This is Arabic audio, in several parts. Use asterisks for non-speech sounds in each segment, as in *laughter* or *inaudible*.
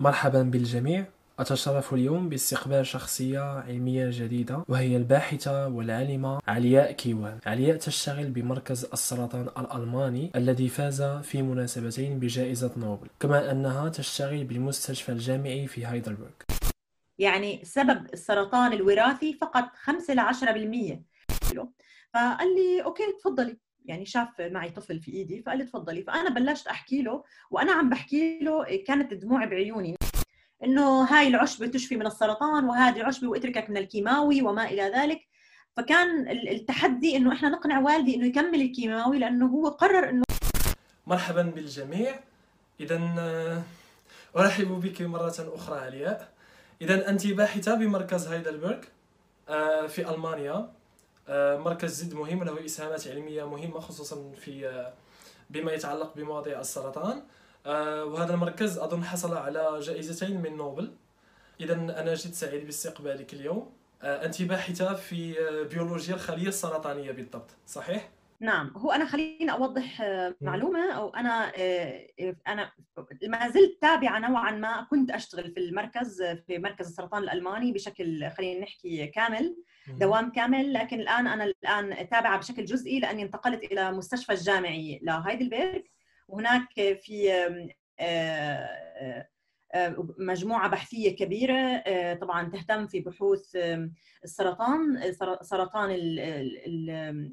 مرحبا بالجميع. أتشرف اليوم باستقبال شخصية علمية جديدة وهي الباحثة والعالمة علياء كيوان. علياء تشتغل بمركز السرطان الألماني الذي فاز في مناسبتين بجائزة نوبل كما أنها تشتغل بالمستشفى الجامعي في هايدلبرغ. يعني سبب السرطان الوراثي فقط 5 ل 10% فقال لي okay تفضلي. يعني شاف معي طفل في إيدي فقال لي تفضلي. فأنا بلشت أحكي له وأنا عم بحكي له كانت الدموع بعيوني. إنه هاي العشبه تشفي من السرطان وهذه عشبة وإتركك من الكيماوي وما إلى ذلك. فكان التحدي إنه إحنا نقنع والدي إنه يكمل الكيماوي لأنه هو قرر إنه مرحبا بالجميع. اذا أرحب بك مرة أخرى علياء اذا أنت باحثة بمركز هايدلبرغ آه، في ألمانيا. آه، مركز جد مهم له إسهامات علمية مهمة خصوصا في آه، بما يتعلق بمواضيع السرطان. وهذا المركز أظن حصل على جائزتين من نوبل. اذا أنا جد سعيد باستقبالك اليوم. انت باحثه في بيولوجيا الخلية السرطانية بالضبط صحيح؟ نعم. هو أنا خليني أوضح معلومة أو أنا أنا ما زلت تابعة نوعا ما كنت أشتغل في المركز في مركز السرطان الألماني بشكل خلينا نحكي كامل. دوام كامل لكن الآن أنا الآن تابعه بشكل جزئي لأني انتقلت إلى مستشفى الجامعي لهايدلبرغ وهناك في بحثية كبيرة آه، طبعا تهتم في بحوث السرطان سرطان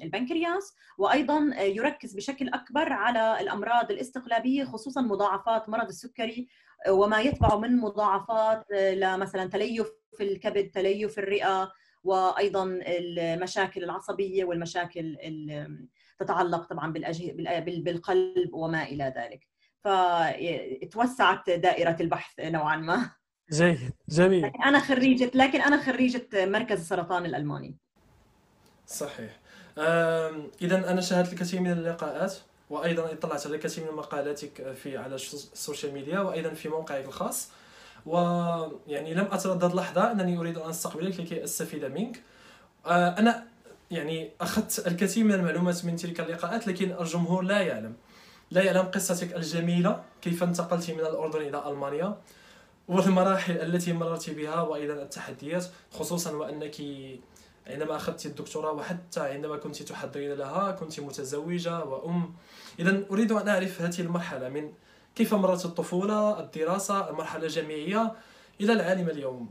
البنكرياس. وأيضا يركز بشكل أكبر على الأمراض الاستقلابية خصوصا مضاعفات مرض السكري آه، وما يتبع من مضاعفات آه، لمثلا تليف الكبد تليف الرئة وأيضا المشاكل العصبية والمشاكل تتعلق طبعا بالقلب وما إلى ذلك. فتوسعت دائرة البحث نوعا ما. جيد جميل. أنا خريجة لكن أنا خريجة مركز السرطان الألماني. صحيح. إذا أنا شاهدت الكثير من اللقاءات وأيضا اطلعت على كثير من مقالاتك في على ال social media وأيضا في موقعك الخاص. ويعني لم أتردد لحظة أنني أريد أن استقبلك لكي استفيد منك. أنا يعني أخذت الكثير من المعلومات من تلك اللقاءات لكن الجمهور لا يعلم. لا يعلم قصتك الجميلة كيف انتقلت من الأردن إلى ألمانيا والمراحل التي مررت بها وأيضا التحديات خصوصا وأنك عندما أخذت الدكتوراه وحتى عندما كنت تحضرين لها كنت متزوجة وأم. إذا أريد أن أعرف هذه المرحلة من كيف مرت الطفولة الدراسة المرحلة الجامعية؟ إلى العالم اليوم.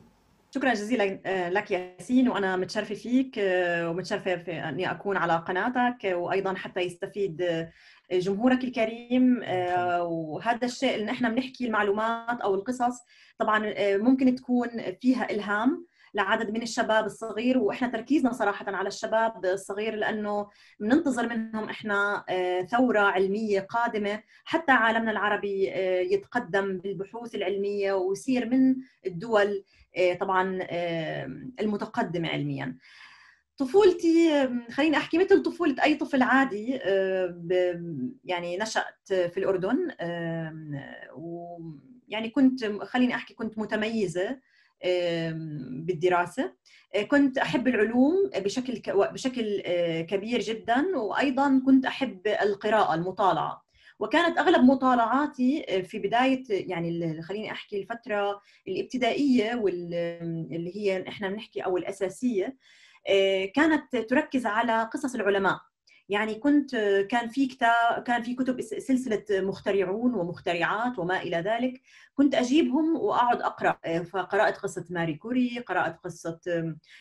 شكرا جزيلا آه، لك ياسين وأنا متشرفة فيك آه، ومتشرفة في أني أكون على قناتك وأيضا حتى يستفيد جمهورك الكريم. آه، وهذا الشيء اللي إحنا بنحكي المعلومات أو القصص طبعا آه، ممكن تكون فيها إلهام لعدد من الشباب الصغير وإحنا تركيزنا صراحة على الشباب الصغير لأنه بننتظر منهم إحنا آه، ثورة علمية قادمة حتى عالمنا العربي يتقدم بالبحوث العلمية ويصير من الدول طبعا المتقدمة علميا. طفولتي خليني أحكي مثل طفولة أي طفل عادي يعني نشأت في الأردن ويعني كنت خليني أحكي كنت متميزة بالدراسة. كنت أحب العلوم بشكل بشكل كبير جدا وأيضا كنت أحب القراءة المطالعة. وكانت أغلب مطالعاتي في بداية يعني خليني أحكي الفترة الابتدائية واللي هي إحنا بنحكي أو الأساسية آه، كانت تركز على قصص العلماء. يعني كنت كان في كتاب كان في كتب سلسلة مخترعون ومخترعات وما إلى ذلك. كنت أجيبهم وأقعد أقرأ. فقرأت قصة ماري كوري قرأت قصة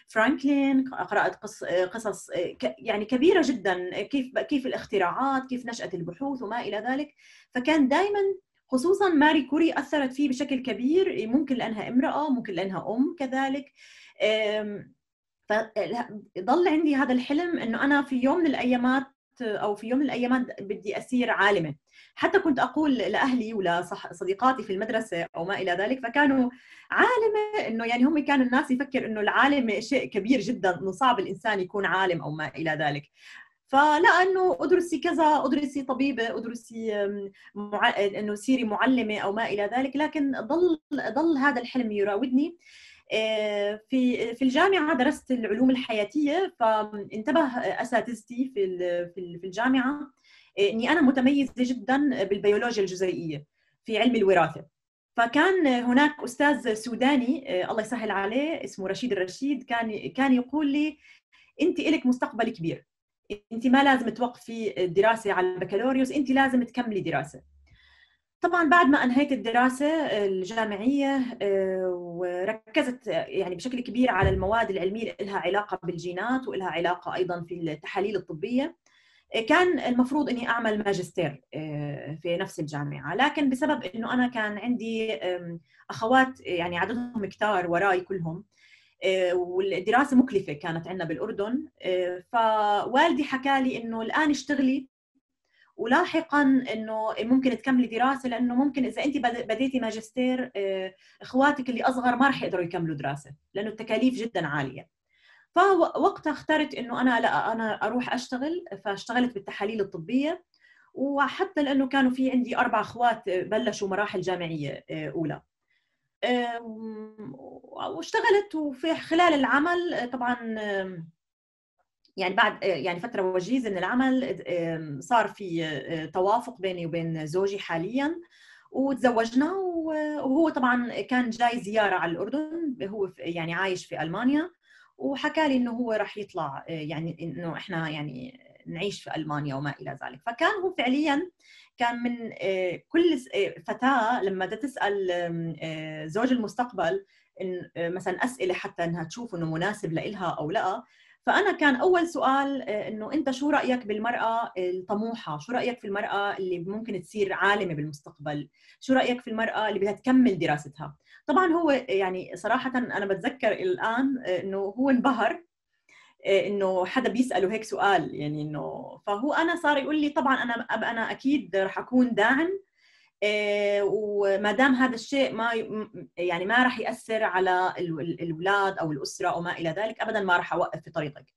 فرانكلين قرأت قص قصص آه، يعني كبيرة جدا كيف كيف الاختراعات كيف نشأة البحوث وما إلى ذلك. فكان دائما خصوصا ماري كوري أثرت فيه بشكل كبير. ممكن لأنها امرأة ممكن لأنها أم كذلك. فضل عندي هذا الحلم إنه أنا في يوم من الأيامات أو في يوم من الأيامات بدي اصير عالمه حتى كنت أقول لأهلي ولصديقاتي في المدرسة أو ما إلى ذلك فكانوا عالمه إنه يعني هم كان الناس يفكر إنه العالم شيء كبير جدا إنه صعب الإنسان يكون عالم أو ما إلى ذلك. فلا إنه أدرسي كذا أدرسي طبيبة أدرسي مع... إنه سيري معلمة أو ما إلى ذلك لكن ضل ضل هذا الحلم يراودني. في في الجامعة درست العلوم الحياتية فانتبه أساتذتي في في الجامعة آه، إني أنا متميزة جدا بالبيولوجيا الجزيئية في علم الوراثة. فكان هناك أستاذ سوداني الله يسهل عليه اسمه رشيد الرشيد كان كان يقول لي أنت لك مستقبل كبير. أنت ما لازم توقفي الدراسة على البكالوريوس أنت لازم تكملي دراسة. طبعا بعد ما أنهيت الدراسة الجامعية آه، وركزت يعني بشكل كبير على المواد العلمية اللي لها علاقة بالجينات ولها علاقة أيضا في التحاليل الطبية آه، كان المفروض إني أعمل ماجستير آه، في نفس الجامعة. لكن بسبب إنه أنا كان عندي أخوات يعني عددهم كتار وراي كلهم والدراسة مكلفة كانت عندنا بالأردن فوالدي حكى لي إنه الآن اشتغلي ولاحقا إنه ممكن تكملي دراسة لأنه ممكن إذا أنت بديتي ماجستير آه، إخواتك اللي أصغر ما رح يقدروا يكملوا دراسة لأنه التكاليف جدا عالية. فوقتها اخترت إنه أنا لا أنا أروح أشتغل فاشتغلت بالتحاليل الطبية وحتى لأنه كانوا في عندي أربع أخوات بلشوا مراحل جامعية آه، أولى. واشتغلت وفي خلال العمل طبعا يعني بعد يعني فترة وجيزه من العمل صار في آه، توافق بيني وبين زوجي حاليا وتزوجنا وهو طبعا كان جاي زيارة على الأردن هو يعني عايش في ألمانيا وحكى لي إنه هو راح يطلع آه، يعني إنه إحنا يعني نعيش في ألمانيا وما إلى ذلك. فكان هو فعليا كان من آه، كل فتاة لما تسأل زوج المستقبل مثلا أسئلة حتى إنها تشوف إنه مناسب لها أو لا فأنا كان أول سؤال آه، إنه أنت شو رأيك بالمرأة الطموحة؟ شو رأيك في المرأة اللي ممكن تصير عالمة بالمستقبل؟ شو رأيك في المرأة اللي بدها تكمل دراستها؟ طبعا هو يعني صراحة أنا بتذكر الآن آه، إنه هو انبهر آه، إنه حدا بيسأله هيك سؤال يعني إنه فهو أنا صار يقول لي طبعا أنا أنا أكيد رح أكون داعم وما دام هذا الشيء ما يعني ما راح يأثر على الأولاد أو الأسرة أو ما إلى ذلك ابدا ما راح أوقف في طريقك.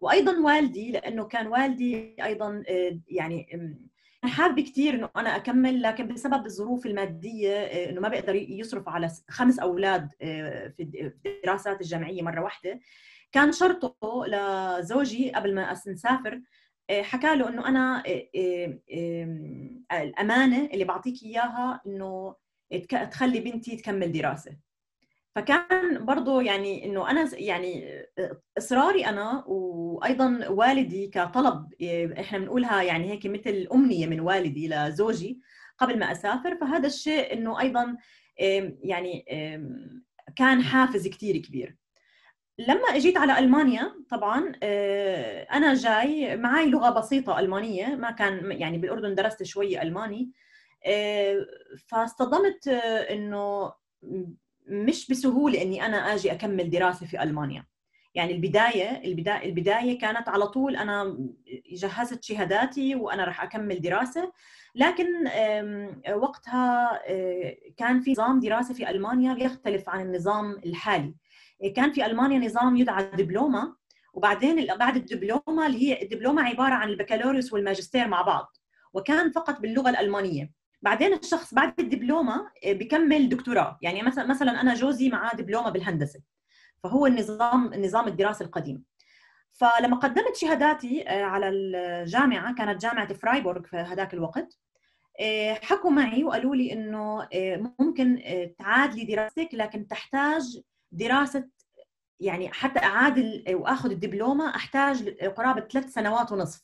وأيضا والدي لأنه كان والدي أيضا آه، يعني حابة كثير إنه أنا أكمل لكن بسبب الظروف المادية آه، إنه ما بيقدر يصرف على خمس أولاد في الدراسات الجامعية مرة واحدة. كان شرطه لزوجي قبل ما نسافر آه، حكى له إنه أنا آه، آه، الأمانة اللي بعطيك إياها إنه تخلي بنتي تكمل دراسة. فكان برضه يعني إنه أنا يعني إصراري أنا وأيضا والدي كطلب إحنا بنقولها يعني هيك مثل أمنية من والدي لزوجي قبل ما أسافر. فهذا الشيء إنه أيضا يعني كان حافز كثير كبير. لما اجيت على ألمانيا طبعا آه، أنا جاي معي لغة بسيطة ألمانية ما كان يعني بالأردن درست شوي ألماني آه، فاصطدمت آه، إنه مش بسهولة إني أنا آجي أكمل دراسة في ألمانيا. يعني البداية البدايه البداية كانت على طول أنا جهزت شهاداتي وأنا راح أكمل دراسة. لكن وقتها كان في نظام دراسة في ألمانيا يختلف عن النظام الحالي. كان في ألمانيا نظام يدعى دبلومه وبعدين بعد الدبلومه اللي هي الدبلومه عبارة عن البكالوريوس والماجستير مع بعض وكان فقط باللغة الألمانية. بعدين الشخص بعد الدبلومه آه، بيكمل دكتوراه. يعني مثلا مثلا أنا جوزي معاه دبلومه بالهندسة. فهو النظام النظام الدراسي القديم. فلما قدمت شهاداتي آه، على الجامعة كانت جامعة فرايبورغ في هذاك الوقت آه، حكوا معي وقالوا لي إنه ممكن تعادلي دراستك لكن تحتاج دراسة يعني حتى اعادل وآخذ الدبلومة أحتاج قرابه ثلاث سنوات ونصف.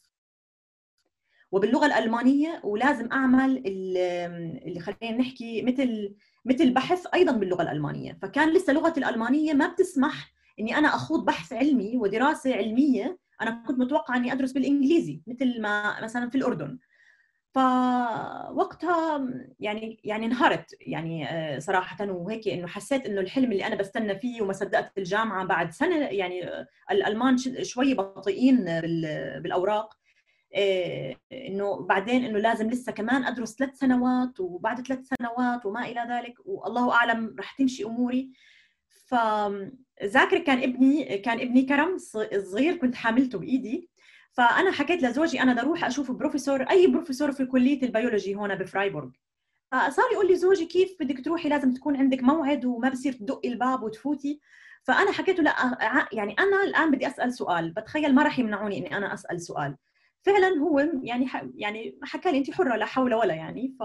وباللغة الألمانية ولازم أعمل اللي خلينا نحكي مثل مثل بحث أيضا باللغة الألمانية. فكان لسه لغه الألمانية ما بتسمح إني أنا أخوض بحث علمي ودراسة علمية أنا كنت متوقعة إني أدرس بالإنجليزي مثل ما مثلا في الأردن. فوقتها يعني يعني انهارت يعني آه، صراحة وهيك إنه حسيت إنه الحلم اللي أنا بستنى فيه وما صدقت الجامعة بعد سنة يعني آه، الألمان شوي بطيئين بالأوراق. آه، إنه بعدين إنه لازم لسه كمان أدرس ثلاث سنوات وبعد ثلاث سنوات وما إلى ذلك والله أعلم رح تمشي أموري. فذاكر كان ابني كان ابني كرم صغير كنت حاملته بإيدي. فأنا حكيت لزوجي أنا بدي أروح أشوف بروفيسور أي بروفيسور في كلية البيولوجي هون بفرايبورغ. فصار يقول لي زوجي كيف بدك تروحي؟ لازم تكون عندك موعد وما بصير تدقي الباب وتفوتي. فأنا حكيت له لا يعني أنا الآن بدي أسأل سؤال. بتخيل ما راح يمنعوني إني أنا أسأل سؤال. فعلا هو يعني يعني حكى لي انت حرة لا حول ولا يعني. ف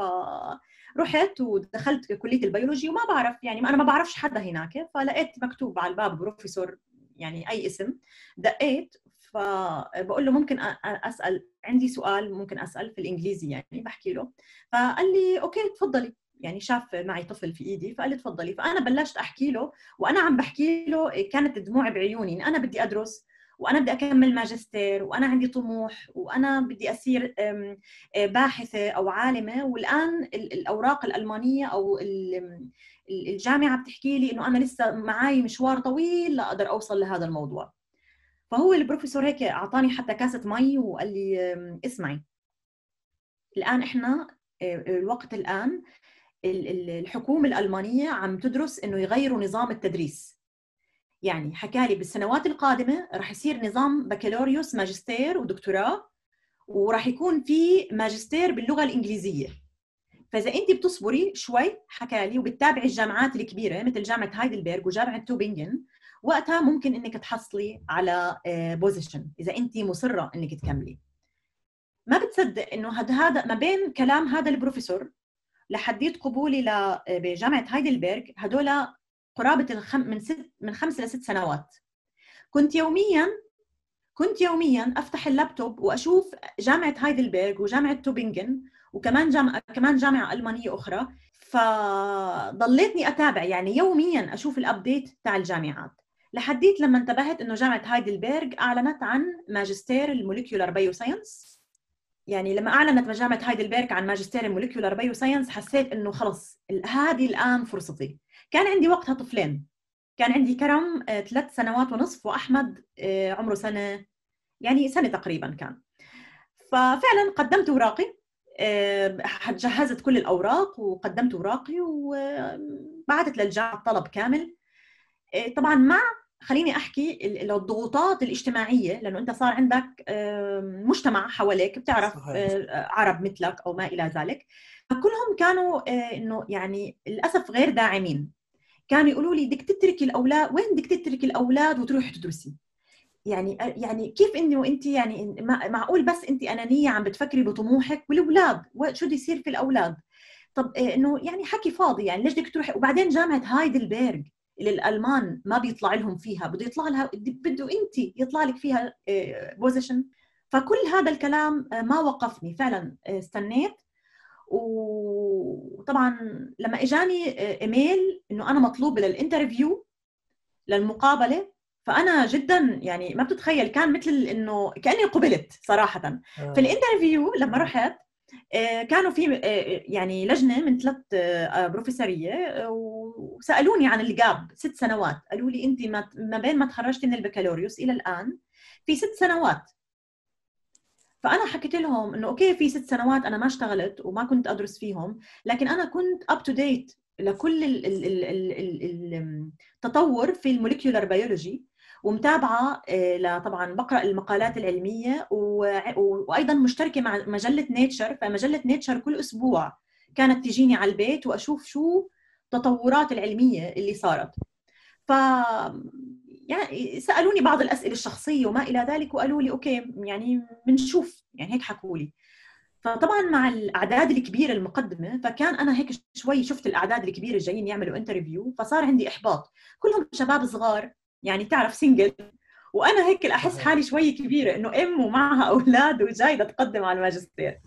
رحت ودخلت كلية البيولوجي وما بعرف يعني أنا ما بعرفش حدا هناك. فلقيت مكتوب على الباب بروفيسور يعني أي اسم. دقيت فبقول له ممكن أسأل عندي سؤال ممكن أسأل في الإنجليزي يعني بحكي له. فقال لي أوكي تفضلي. يعني شاف معي طفل في إيدي فقال لي تفضلي. فأنا بلشت أحكي له وأنا عم بحكي له كانت دموعي بعيوني أنا بدي أدرس وأنا بدي أكمل ماجستير وأنا عندي طموح وأنا بدي أصير باحثة أو عالمة. والآن الأوراق الألمانية أو الجامعة بتحكي لي إنه أنا لسه معي مشوار طويل لاقدر أوصل لهذا الموضوع. فهو البروفيسور هيك أعطاني حتى كاسة مي وقال لي اسمعي. الآن إحنا الوقت الآن الحكومة الألمانية عم تدرس إنه يغيروا نظام التدريس. يعني حكى لي بالسنوات القادمة راح يصير نظام بكالوريوس ماجستير ودكتوراه وراح يكون في ماجستير باللغة الإنجليزية. فإذا أنت بتصبري شوي حكى لي وبتتابعي الجامعات الكبيرة مثل جامعة هايدلبرغ وجامعة توبينجن وقتها ممكن إنك تحصلي على position آه، إذا أنت مصرة إنك تكملي. ما بتصدق إنه هذا ما بين كلام هذا البروفيسور لحديت قبولي آه، بجامعة هايدلبرغ هدول قرابة الخم... من ست من خمس لست سنوات. كنت يوميا كنت يوميا أفتح اللابتوب وأشوف جامعة هايدلبرغ وجامعة توبينجن وكمان جامعه كمان جامعة ألمانية أخرى. فضليتني أتابع يعني يوميا أشوف ال update تاع الجامعات. لحديت لما انتبهت إنه جامعة هايدلبرغ أعلنت عن ماجستير ال molecular bioscience يعني لما أعلنت جامعة هايدلبرغ عن ماجستير ال molecular bioscience حسيت إنه خلص هذه الآن فرصتي. كان عندي وقتها طفلين. كان عندي كرم آه، ثلاث سنوات ونصف وأحمد آه، عمره سنة يعني سنة تقريبا كان. ففعلا قدمت أوراقي آه، جهزت كل الأوراق وقدمت أوراقي وبعثت للجامعة الطلب كامل. طبعا مع خليني أحكي الضغوطات الاجتماعية لأنه أنت صار عندك مجتمع حواليك بتعرف صحيح. عرب مثلك أو ما إلى ذلك. فكلهم كانوا إنه يعني للأسف غير داعمين. كانوا يقولوا لي بدك تتركي الأولاد وين بدك تتركي الأولاد وتروحي تدرسي؟ يعني يعني كيف إنه انت يعني معقول بس انت أنانية عم بتفكري بطموحك والأولاد؟ شو بده يصير في الأولاد؟ طب إنه يعني حكي فاضي يعني ليش بدك تروحي؟ وبعدين جامعة هايدلبرغ اللي الالمان ما بيطلع لهم فيها بده يطلع لها بده انت يطلع لك فيها position فكل هذا الكلام ما وقفني فعلا استنيت. وطبعا لما إجاني إيميل إنه أنا مطلوبه لل interview للمقابلة فأنا جدا يعني ما بتتخيل كان مثل إنه كأني قبلت صراحة. آه. في ال interview لما رحت آه، كانوا في آه، يعني لجنة من ثلاث بروفيسورية وسألوني عن ال gap ست سنوات. قالوا لي انت ما بين ما تخرجتي من البكالوريوس إلى الآن في ست سنوات. فأنا حكيت لهم إنه okay في ست سنوات أنا ما اشتغلت وما كنت أدرس فيهم لكن أنا كنت up to date لكل التطور في ال molecular biology ومتابعة آه، طبعا بقرأ المقالات العلمية وأيضا مشتركة مع مجلة Nature فمجلة Nature كل أسبوع كانت تجيني على البيت وأشوف شو التطورات العلمية اللي صارت. ف يعني سألوني بعض الأسئلة الشخصية وما إلى ذلك وقالوا لي okay يعني بنشوف يعني هيك حكوا لي. فطبعا مع الأعداد الكبيرة المقدمة فكان أنا هيك شوي شفت الأعداد الكبيرة جايين يعملوا interview فصار عندي إحباط. كلهم شباب صغار يعني تعرف single وأنا هيك احس حالي شوي كبيرة إنه أم ومعها أولاد وجاي تقدم على الماجستير.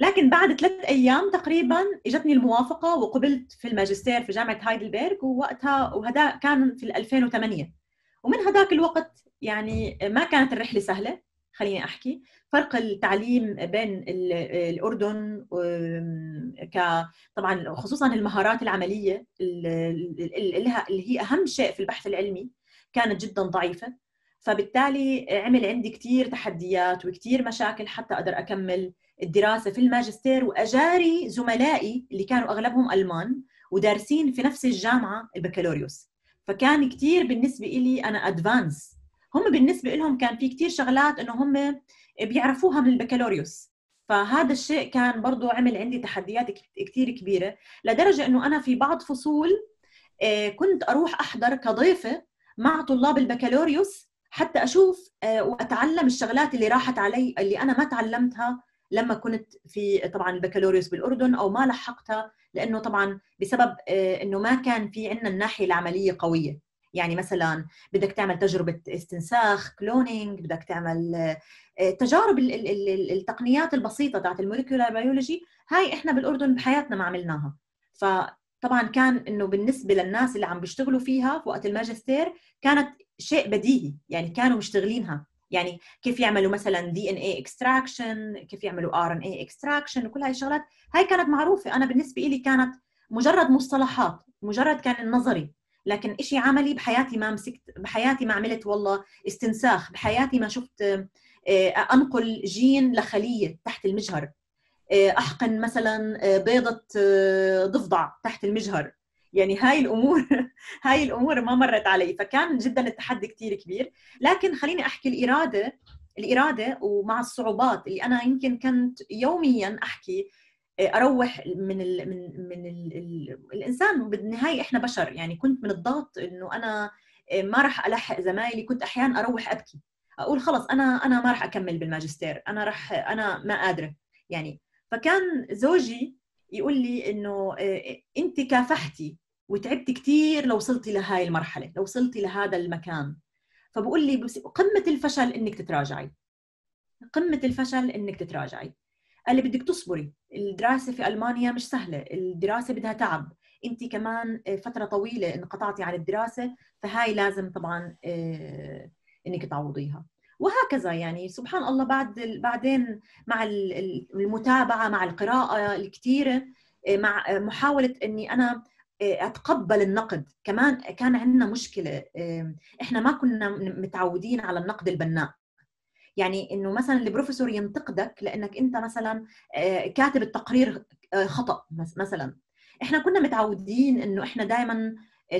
لكن بعد ثلاث أيام تقريبا إجتني الموافقة وقبلت في الماجستير في جامعة هايدلبرغ ووقتها وهذا كان في 2008 ومن هذاك الوقت يعني ما كانت الرحلة سهلة خليني أحكي. فرق التعليم بين الأردن ك طبعا خصوصا المهارات العملية اللي هي أهم شيء في البحث العلمي كانت جدا ضعيفة. فبالتالي عمل عندي كثير تحديات وكثير مشاكل حتى أقدر أكمل الدراسة في الماجستير وأجاري زملائي اللي كانوا أغلبهم ألمان ودارسين في نفس الجامعة البكالوريوس. فكان كثير بالنسبة لي أنا ادفانس هم بالنسبة لهم كان في كثير شغلات إنه هم بيعرفوها من البكالوريوس. فهذا الشيء كان برضو عمل عندي تحديات كثير كبيرة لدرجة إنه أنا في بعض فصول آه، كنت أروح أحضر كضيفة مع طلاب البكالوريوس حتى أشوف آه، وأتعلم الشغلات اللي راحت علي اللي أنا ما تعلمتها لما كنت في طبعا البكالوريوس بالأردن أو ما لحقتها لأنه طبعا بسبب آه، إنه ما كان في عندنا الناحية العملية قوية. يعني مثلا بدك تعمل تجربة استنساخ cloning بدك تعمل آه، تجارب التقنيات البسيطة تاعت ال molecular biology. هاي إحنا بالأردن بحياتنا ما عملناها. فطبعا كان إنه بالنسبة للناس اللي عم بيشتغلوا فيها في وقت الماجستير كانت شيء بديهي. يعني كانوا مشتغلينها. يعني كيف يعملوا مثلا DNA extraction كيف يعملوا RNA extraction وكل هاي الشغلات. هاي كانت معروفة. أنا بالنسبة لي كانت مجرد مصطلحات مجرد كان النظري. لكن إشي عملي بحياتي ما مسكت بحياتي ما عملت والله استنساخ. بحياتي ما شفت آه، أنقل جين لخلية تحت المجهر. آه، أحقن مثلا آه، بيضة ضفدع تحت المجهر. يعني هاي الأمور *laughs* هاي الأمور ما مرت علي فكان جدا التحدي كثير كبير. لكن خليني أحكي الإرادة الإرادة ومع الصعوبات اللي أنا يمكن كنت يوميا أحكي أروح من ال من من ال ال الإنسان بالنهاية إحنا بشر. يعني كنت من الضغط إنه أنا ما راح ألحق زمايلي. كنت أحيانا أروح أبكي. أقول خلص أنا أنا ما راح أكمل بالماجستير. أنا راح أنا ما قادرة. يعني فكان زوجي يقول لي إنه أنت كافحتي وتعبتي كثير لو وصلتي لهاي المرحلة لو وصلتي لهذا المكان. فبقول لي قمة الفشل إنك تتراجعي. قمة الفشل إنك تتراجعي. قال لي بدك تصبري. الدراسة في ألمانيا مش سهلة الدراسة بدها تعب. أنت كمان فترة طويلة انقطعتي عن الدراسة فهاي لازم طبعا آه، إنك تعوضيها. وهكذا يعني. سبحان الله بعد بعدين مع المتابعة مع القراءة الكثيره آه، مع محاولة إني أنا آه، أتقبل النقد. كمان كان عندنا مشكلة إحنا ما كنا متعودين على النقد البناء. يعني إنه مثلا البروفيسور ينتقدك لإنك أنت مثلا آه، كاتب التقرير خطأ مثلا. إحنا كنا متعودين إنه إحنا دائما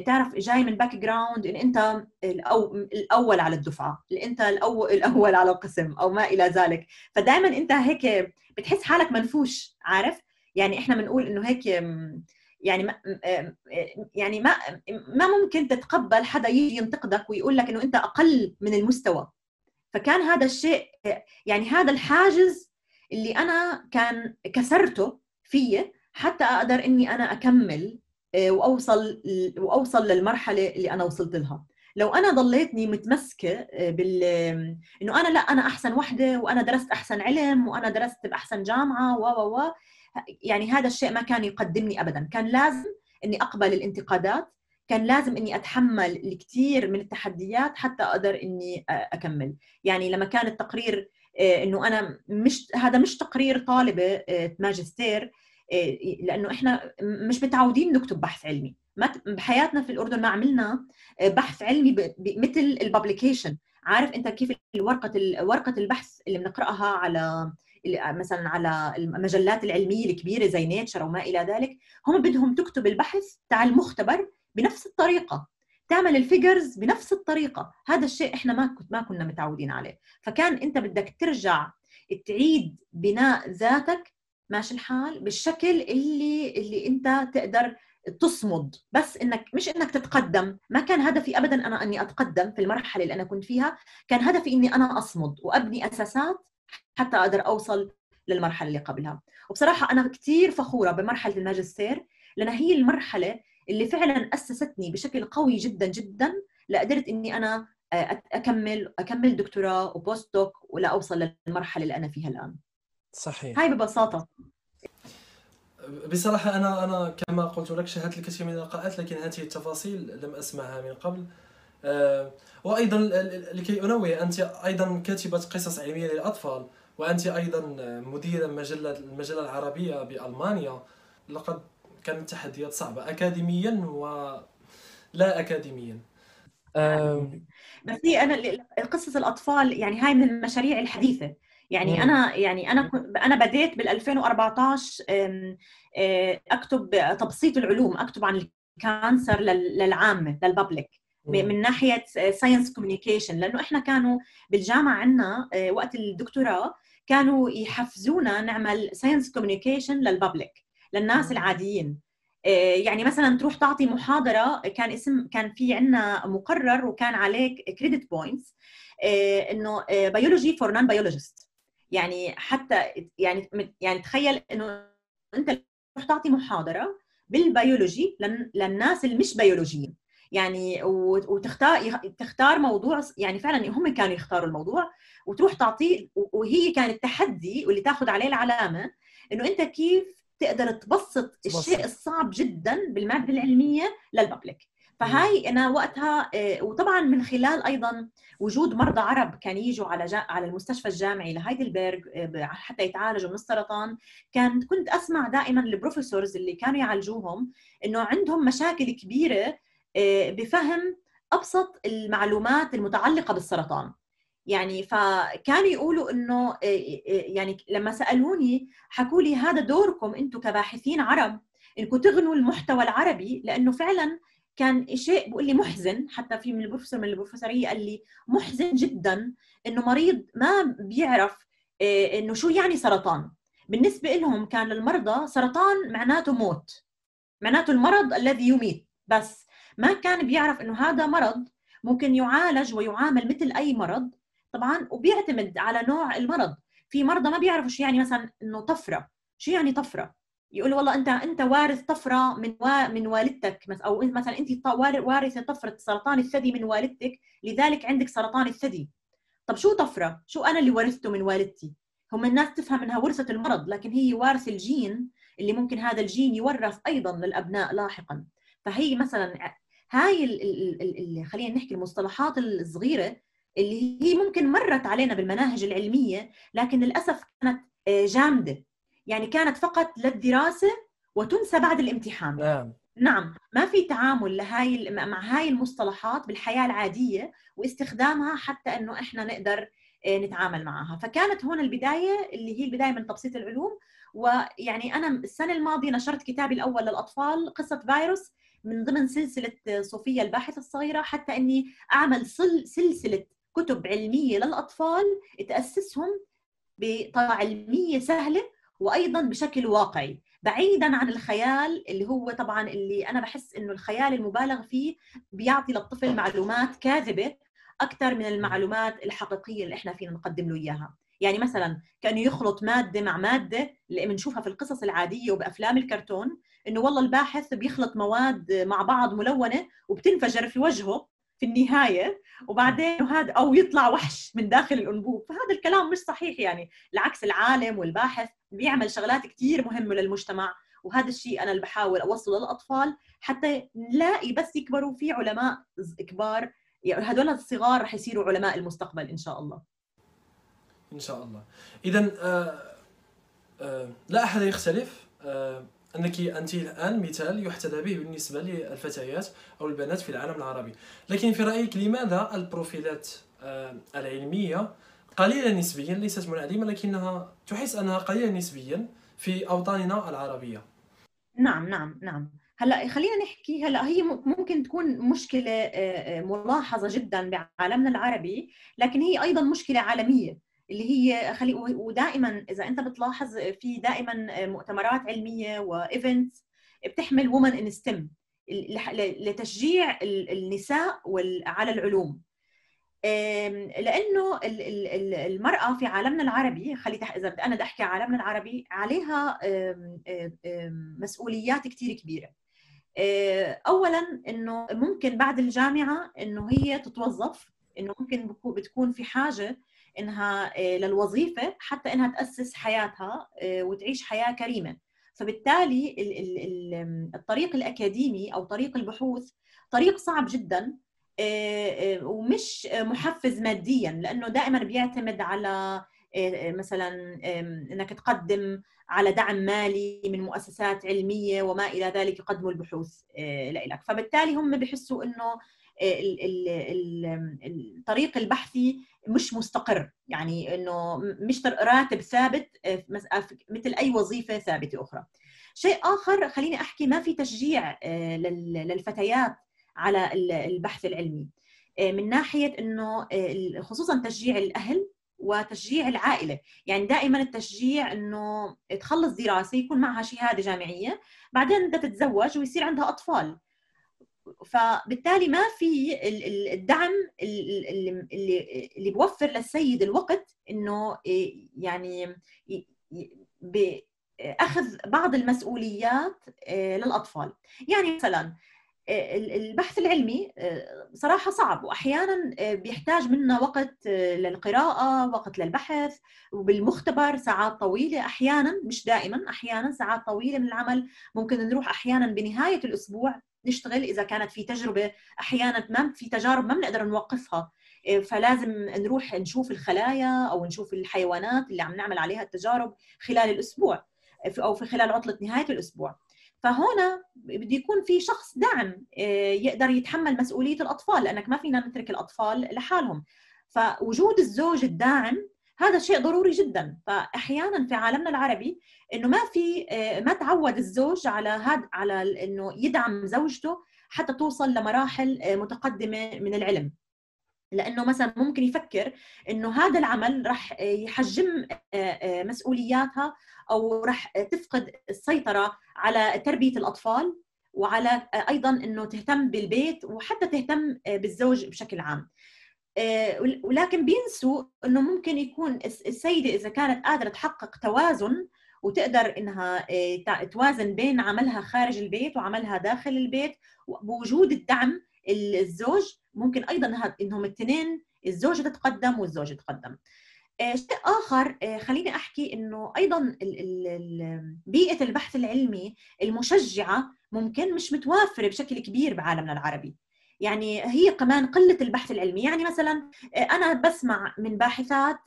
تعرف جاي من background إن أنت الأول على الدفعة أنت الأول على القسم أو ما إلى ذلك. فدائما أنت هيك بتحس حالك منفوش عارف؟ يعني إحنا بنقول إنه هيك يعني يعني ما ما ممكن تتقبل حدا يجي ينتقدك ويقول لك إنه أنت أقل من المستوى. فكان هذا الشيء يعني هذا الحاجز اللي أنا كان كسرته في حتى أقدر إني أنا أكمل وأوصل وأوصل للمرحلة اللي أنا وصلت لها. لو أنا ضليتني متمسكة آه، بال إنه أنا لأ أنا أحسن وحدة وأنا درست أحسن علم وأنا درست بأحسن جامعة و و و يعني هذا الشيء ما كان يقدمني ابدا. كان لازم إني أقبل الانتقادات كان لازم إني أتحمل الكثير من التحديات حتى أقدر إني أكمل. يعني لما كان التقرير آه، إنه أنا مش هذا مش تقرير طالبة آه، ماجستير آه، لأنه إحنا مش متعودين نكتب بحث علمي. بحياتنا في الأردن ما عملنا بحث علمي مثل الببليكيشن. عارف أنت كيف الورقه ورقة البحث اللي بنقرأها على مثلا على المجلات العلمية الكبيرة زي Nature وما إلى ذلك هم بدهم تكتب البحث تاع المختبر بنفس الطريقة. تعمل ال figures بنفس الطريقة. هذا الشيء إحنا ما كنت ما كنا متعودين عليه. فكان أنت بدك ترجع تعيد بناء ذاتك ماشي الحال؟ بالشكل اللي اللي انت تقدر تصمد. بس إنك مش إنك تتقدم. ما كان هدفي ابدا أنا إني أتقدم في المرحلة اللي أنا كنت فيها. كان هدفي إني أنا أصمد وأبني أساسات حتى أقدر أوصل للمرحلة اللي قبلها. وبصراحة أنا كثير فخورة بمرحلة الماجستير لانها هي المرحلة اللي فعلا أسستني بشكل قوي جدا جدا لقدرت إني أنا آه، أكمل أكمل دكتوراه وبوست دوك ولا أوصل للمرحلة اللي أنا فيها الآن. صحيح. هاي ببساطة. بصراحة أنا أنا كما قلت لك شاهدت الكثير من اللقاءات لكن هذه التفاصيل لم أسمعها من قبل. آه، وأيضا لكي أنوه أنت أيضا كاتبة قصص علمية للأطفال وأنت أيضا مديرة مجلة المجلة العربية بألمانيا. لقد كانت تحديات صعبة اكاديميا ولا اكاديميا. بس هي أنا قصص الأطفال يعني هاي من المشاريع الحديثة. يعني مم. أنا يعني أنا أنا بديت بال 2014 آه، أكتب تبسيط العلوم أكتب عن ال cancer للعامة لل public. من ناحية science communication لأنه إحنا كانوا بالجامعة عندنا آه، وقت الدكتوراه كانوا يحفزونا نعمل science communication لل public للناس العاديين. يعني مثلا تروح تعطي محاضرة كان اسم كان في عندنا مقرر وكان عليك credit points إنه biology for non-biologist يعني حتى يعني يعني تخيل إنه أنت تروح تعطي محاضرة بالبيولوجي للناس اللي مش بيولوجيين. يعني وتختار تختار موضوع يعني فعلا هم كانوا يختاروا الموضوع وتروح تعطيه وهي كانت تحدي واللي تاخذ عليه العلامة إنه أنت كيف تقدر تبسط. الشيء الصعب جدا بالمادة العلمية للببليك. فهاي أنا وقتها آه، وطبعا من خلال أيضا وجود مرضى عرب كان يجوا على جا على المستشفى الجامعي لهايدلبرغ آه، حتى يتعالجوا من السرطان. كان كنت أسمع دائما البروفيسورز اللي كانوا يعالجوهم إنه عندهم مشاكل كبيرة آه، بفهم أبسط المعلومات المتعلقة بالسرطان. يعني فكانوا يقولوا إنه يعني لما سألوني حكوا لي هذا دوركم أنتم كباحثين عرب انكم تغنوا المحتوى العربي لأنه فعلا كان شيء بقول لي محزن حتى في من البروفيسور من البروفيسورية قال لي محزن جدا إنه مريض ما بيعرف آه، إنه شو يعني سرطان. بالنسبة لهم كان للمرضى سرطان معناته موت. معناته المرض الذي يميت. بس ما كان بيعرف إنه هذا مرض ممكن يعالج ويعامل مثل أي مرض. طبعا وبيعتمد على نوع المرض. في مرضى ما بيعرفوا شو يعني مثلا إنه طفرة. شو يعني طفرة؟ يقول والله أنت أنت وارث طفرة من و... من والدتك أو مثلا أنت وارثة طفرة سرطان الثدي من والدتك لذلك عندك سرطان الثدي. طب شو طفرة؟ شو أنا اللي ورثته من والدتي؟ هم الناس تفهم إنها ورثة المرض لكن هي وارث الجين اللي ممكن هذا الجين يورث أيضا للأبناء لاحقا. فهي مثلا هاي اللي خلينا نحكي المصطلحات الصغيرة اللي هي ممكن مرت علينا بالمناهج العلمية لكن للأسف كانت آه، جامدة. يعني كانت فقط للدراسة وتنسى بعد الامتحان. نعم. نعم ما في تعامل لهاي مع هاي المصطلحات بالحياة العادية واستخدامها حتى إنه إحنا نقدر آه، نتعامل معها. فكانت هون البداية اللي هي البداية من تبسيط العلوم. ويعني أنا السنة الماضية نشرت كتابي الأول للأطفال قصة فيروس من ضمن سلسلة صوفيا الباحثة الصغيرة حتى إني أعمل سلسلة كتب علمية للأطفال تأسسهم بطريقه علمية سهلة وأيضا بشكل واقعي بعيدا عن الخيال اللي هو طبعا اللي أنا بحس إنه الخيال المبالغ فيه بيعطي للطفل معلومات كاذبة أكثر من المعلومات الحقيقية اللي إحنا فينا نقدم له إياها. يعني مثلا كأنه يخلط مادة مع مادة اللي بنشوفها في القصص العادية وبأفلام الكرتون إنه والله الباحث بيخلط مواد مع بعض ملونة وبتنفجر في وجهه في النهاية وبعدين هذا أو يطلع وحش من داخل الأنبوب. فهذا الكلام مش صحيح يعني. العكس العالم والباحث بيعمل شغلات كثير مهمة للمجتمع. وهذا الشيء أنا اللي بحاول أوصله للأطفال حتى نلاقي بس يكبروا في علماء كبار. يعني هذول الصغار رح يصيروا علماء المستقبل إن شاء الله. إن شاء الله. اذا آه آه لا أحد يختلف. آه أنك أنت الآن مثال يحتذى به بالنسبة للفتيات أو البنات في العالم العربي. لكن في رأيك لماذا ال profile ات آه، العلمية قليلة نسبيا ليست منعدمة لكنها تحس أنها قليلة نسبيا في أوطاننا العربية؟ نعم نعم نعم. هلا خلينا نحكي هلا هي ممكن تكون مشكلة آه، آه، ملاحظة جدا بعالمنا العربي لكن هي أيضا مشكلة عالمية. اللي هي خلي ودائما إذا أنت بتلاحظ في دائما مؤتمرات علمية و events بتحمل وومن ان ستيم لتشجيع النساء على العلوم. لأنه المرأة في عالمنا العربي خلي إذا أنا بدي أحكي عالمنا العربي عليها مسؤوليات كثير كبيرة. اولا إنه ممكن بعد الجامعة إنه هي تتوظف إنه ممكن بتكون في حاجة إنها آه، للوظيفة حتى إنها تأسس حياتها آه، وتعيش حياة كريمة. فبالتالي الطريق الأكاديمي أو طريق البحوث طريق صعب جدا آه، ومش محفز ماديا لأنه دائما بيعتمد على مثلا إنك تقدم على دعم مالي من مؤسسات علمية وما إلى ذلك يقدموا البحوث لك فبالتالي هم بحسوا إنه الطريق البحثي مش مستقر. يعني إنه مش راتب ثابت آه، مثل أي وظيفة ثابتة أخرى. شيء آخر خليني أحكي ما في تشجيع آه، للفتيات على البحث العلمي. آه، من ناحية إنه خصوصا تشجيع الأهل وتشجيع العائلة. يعني دائما التشجيع إنه تخلص دراسة يكون معها شهادة جامعية بعدين بدها تتزوج ويصير عندها أطفال. فبالتالي ما في الدعم اللي اللي بوفر للسيد الوقت إنه يعني بأخذ بعض المسؤوليات للأطفال. يعني مثلا البحث العلمي صراحة صعب. وأحيانا بيحتاج منا وقت للقراءة وقت للبحث. وبالمختبر ساعات طويلة أحيانا مش دائما أحيانا ساعات طويلة من العمل. ممكن نروح أحيانا بنهاية الأسبوع نشتغل إذا كانت في تجربة أحيانا ما في تجارب ما بنقدر نوقفها. فلازم نروح نشوف الخلايا أو نشوف الحيوانات اللي عم نعمل عليها التجارب خلال الأسبوع أو في خلال عطلة نهاية الأسبوع. فهنا بده يكون في شخص دعم آه، يقدر يتحمل مسؤولية الأطفال لأنك ما فينا نترك الأطفال لحالهم. فوجود الزوج الداعم هذا شيء ضروري جدا. فاحيانا في عالمنا العربي إنه ما في آه، ما تعود الزوج على هذا على إنه يدعم زوجته حتى توصل لمراحل آه، متقدمة من العلم. لأنه مثلا ممكن يفكر إنه هذا العمل راح يحجم مسؤولياتها أو راح تفقد السيطرة على تربية الأطفال وعلى أيضا إنه تهتم بالبيت وحتى تهتم بالزوج بشكل عام. ولكن بينسوا إنه ممكن يكون السيدة إذا كانت قادرة تحقق توازن وتقدر إنها توازن بين عملها خارج البيت وعملها داخل البيت بوجود الدعم الزوج ممكن أيضا إنهم الاثنين الزوجه تتقدم والزوج يتقدم. آه، شيء آخر آه، خليني أحكي إنه أيضا بيئة البحث العلمي المشجعة ممكن مش متوافرة بشكل كبير بعالمنا العربي. يعني هي كمان قلة البحث العلمي. يعني مثلا آه، أنا بسمع من باحثات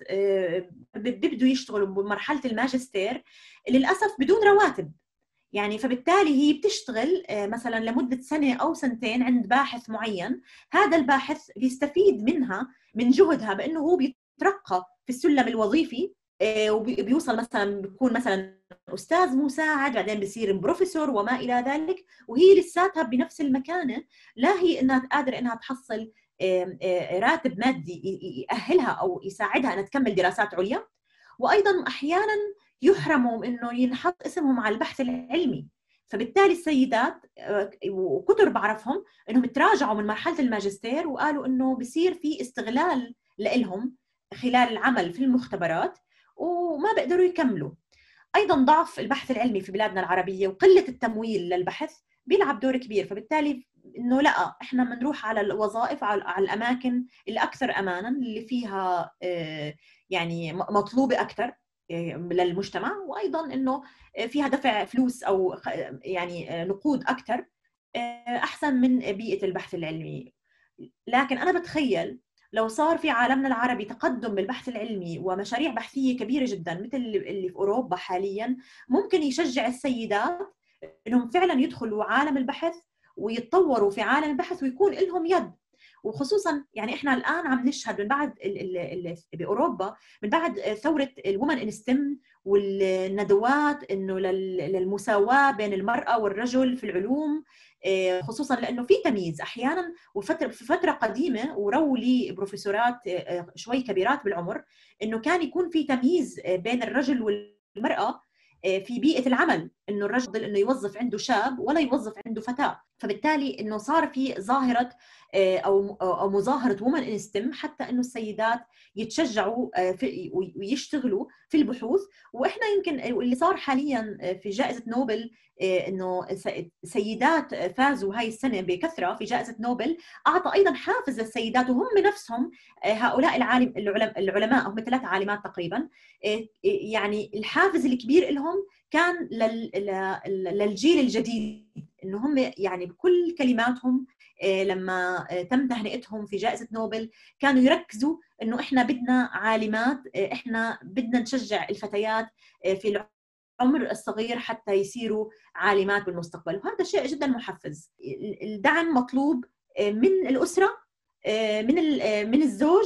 بيبدوا يشتغلوا بمرحلة الماجستير للأسف بدون رواتب. يعني فبالتالي هي بتشتغل مثلا لمدة سنة أو سنتين عند باحث معين. هذا الباحث بيستفيد منها من جهدها بأنه هو بيترقى في السلم الوظيفي آه، وبيوصل مثلا بيكون مثلا أستاذ مساعد بعدين بصير بروفيسور وما إلى ذلك وهي لساتها بنفس المكانه لا هي إنها قادرة إنها تحصل راتب مادي يأهلها أو يساعدها إنها تكمل دراسات عليا. وأيضا أحيانا يحرموا إنه ينحط اسمهم على البحث العلمي. فبالتالي السيدات وكثر بعرفهم إنهم تراجعوا من مرحلة الماجستير وقالوا إنه بصير في استغلال لهم خلال العمل في المختبرات وما بيقدروا يكملوا. أيضا ضعف البحث العلمي في بلادنا العربية وقلة التمويل للبحث بيلعب دور كبير. فبالتالي إنه لا إحنا بنروح على الوظائف على الأماكن الأكثر امانا اللي فيها آه، يعني مطلوبة أكثر آه، للمجتمع. وأيضا إنه فيها دفع فلوس أو يعني نقود أكثر آه، أحسن من بيئة البحث العلمي. لكن أنا بتخيل لو صار في عالمنا العربي تقدم بالبحث العلمي ومشاريع بحثية كبيرة جدا مثل اللي في أوروبا حاليا ممكن يشجع السيدات إنهم فعلا يدخلوا عالم البحث ويتطوروا في عالم البحث ويكون لهم يد. وخصوصا يعني إحنا الآن عم نشهد من بعد ال ال بأوروبا من بعد ثورة الومن ان ستيم والندوات إنه للمساواة بين المرأة والرجل في العلوم. خصوصا لأنه في تمييز. أحيانا وفتره في فترة قديمة وروا لي بروفيسورات آه، آه، شوي كبيرات بالعمر إنه كان يكون في تمييز بين الرجل والمرأة في بيئة العمل. إنه الرجل إنه يوظف عنده شاب ولا يوظف عنده فتاة. فبالتالي إنه صار في ظاهرة أو أو مظاهرة women in STEM حتى إنه السيدات يتشجعوا ويشتغلوا في البحوث. وإحنا يمكن اللي صار حاليا في جائزة نوبل إنه سيدات فازوا هاي السنة بكثرة في جائزة نوبل. أعطى أيضا حافز للسيدات وهم نفسهم هؤلاء العالم العلماء هم ثلاث عالمات تقريبا يعني الحافز الكبير لهم كان للجيل الجديد إنه هم يعني بكل كلماتهم لما تم تهنئتهم في جائزة نوبل كانوا يركزوا إنه إحنا بدنا عالمات إحنا بدنا نشجع الفتيات في العمر الصغير حتى يصيروا عالمات بالمستقبل. وهذا شيء جدا محفز. الدعم مطلوب آه، من الأسرة آه، من آه، من الزوج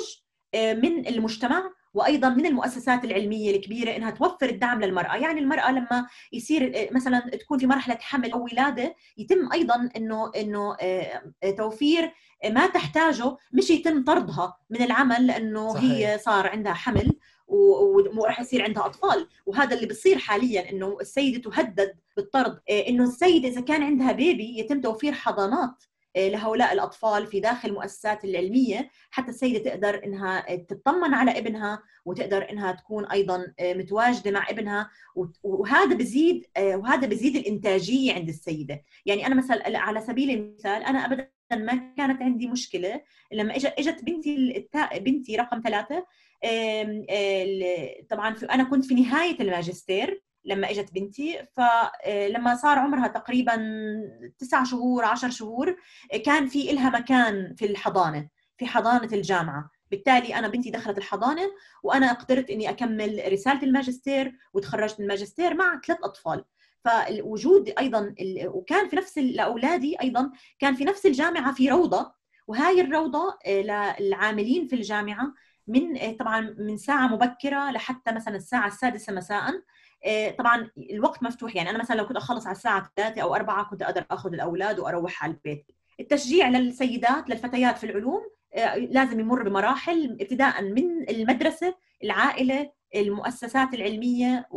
من المجتمع. وأيضا من المؤسسات العلمية الكبيرة إنها توفر الدعم للمرأة، يعني المرأة لما يصير مثلا تكون في مرحلة حمل أو ولادة يتم أيضا إنه إنه توفير ما تحتاجه مش يتم طردها من العمل لأنه صحيح. هي صار عندها حمل وراح يصير عندها أطفال. وهذا اللي بصير حاليا إنه السيدة تهدد بالطرد إنه السيدة إذا كان عندها بيبي يتم توفير حضانات. لهؤلاء الأطفال في داخل المؤسسات العلمية حتى السيدة تقدر إنها تطمن على ابنها وتقدر إنها تكون أيضا متواجدة مع ابنها وهذا بزيد وهذا بزيد الإنتاجية عند السيدة. يعني أنا مثلا على سبيل المثال أنا ابدا ما كانت عندي مشكلة لما اجت إجت بنتي بنتي رقم ثلاثة طبعا أنا كنت في نهاية الماجستير لما إجت بنتي. فلما صار عمرها تقريبا تسع شهور عشر شهور كان في إلها مكان في الحضانة في حضانة الجامعة. بالتالي أنا بنتي دخلت الحضانة وأنا قدرت إني أكمل رسالة الماجستير وتخرجت من الماجستير مع ثلاث أطفال. فالوجود أيضا وكان في نفس لأولادي أيضا كان في نفس الجامعة في روضة. وهاي الروضة للعاملين في الجامعة من طبعا من ساعة مبكرة لحتى مثلا الساعة السادسة مساء. آه، طبعا الوقت مفتوح. يعني أنا مثلا لو كنت أخلص على الساعة 3 أو 4 كنت أقدر آخذ الأولاد وأروح على البيت. التشجيع للسيدات للفتيات في العلوم آه، لازم يمر بمراحل ابتداء من المدرسة العائلة المؤسسات العلمية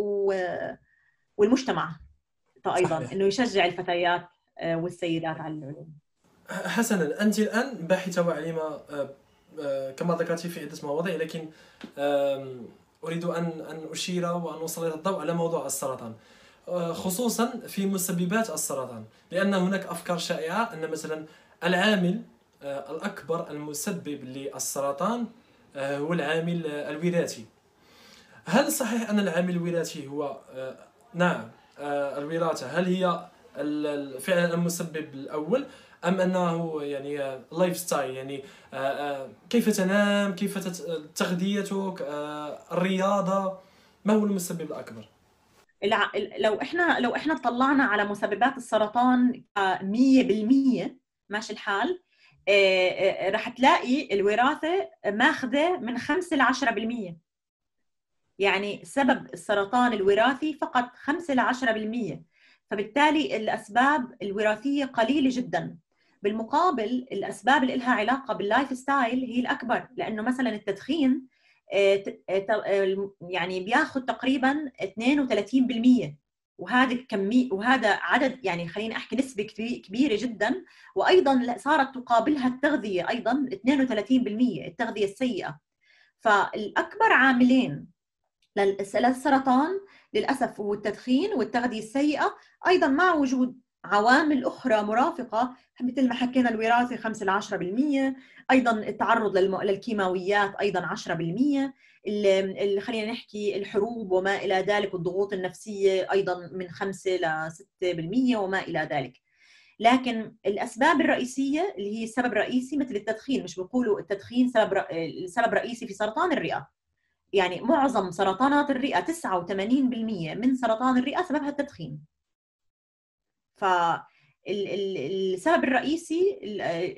والمجتمع. أيضا إنه يشجع الفتيات آه، والسيدات على العلوم. حسنا. أنت الآن باحثة وعليمه كما ذكرتي في عده مواضيع لكن أريد أن أن أشير وأن أسلط الضوء على موضوع السرطان. آه، خصوصا في مسببات السرطان لأن هناك أفكار شائعة أن مثلا العامل آه، الأكبر المسبب للسرطان آه، هو العامل الوراثي. هل صحيح أن العامل الوراثي هو نعم الوراثة هل هي فعلا المسبب الأول؟ أم أنه يعني lifestyle يعني آه، آه، كيف تنام كيف تغذيتك آه، الرياضة ما هو المسبب الأكبر؟ لو إحنا لو إحنا طلعنا على مسببات السرطان 100% ماشي الحال رح تلاقي الوراثة ماخذة من 5 ل 10% يعني سبب السرطان الوراثي فقط 5 ل 10% فبالتالي الأسباب الوراثية قليلة جدا. بالمقابل الأسباب اللي لها علاقة بال lifestyle هي الأكبر لأنه مثلا التدخين آه، آه، آه، يعني بياخذ تقريبا 32% وهذا كمية وهذا عدد يعني خليني أحكي نسبة كبيرة جدا وأيضا صارت تقابلها التغذية أيضا 32% التغذية السيئة. فالأكبر عاملين للسرطان للأسف هو التدخين والتغذية السيئة أيضا مع وجود عوامل أخرى مرافقة مثل ما حكينا الوراثة 5 ل 10% أيضا التعرض للكيماويات أيضا 10% اللي خلينا نحكي الحروب وما إلى ذلك والضغوط النفسية أيضا من 5 ل 6% وما إلى ذلك. لكن الأسباب الرئيسية اللي هي السبب الرئيسي مثل التدخين مش بيقولوا التدخين سبب سبب رئيسي في سرطان الرئة. يعني معظم سرطانات الرئة 89% من سرطان الرئة سببها التدخين. فالسبب الرئيسي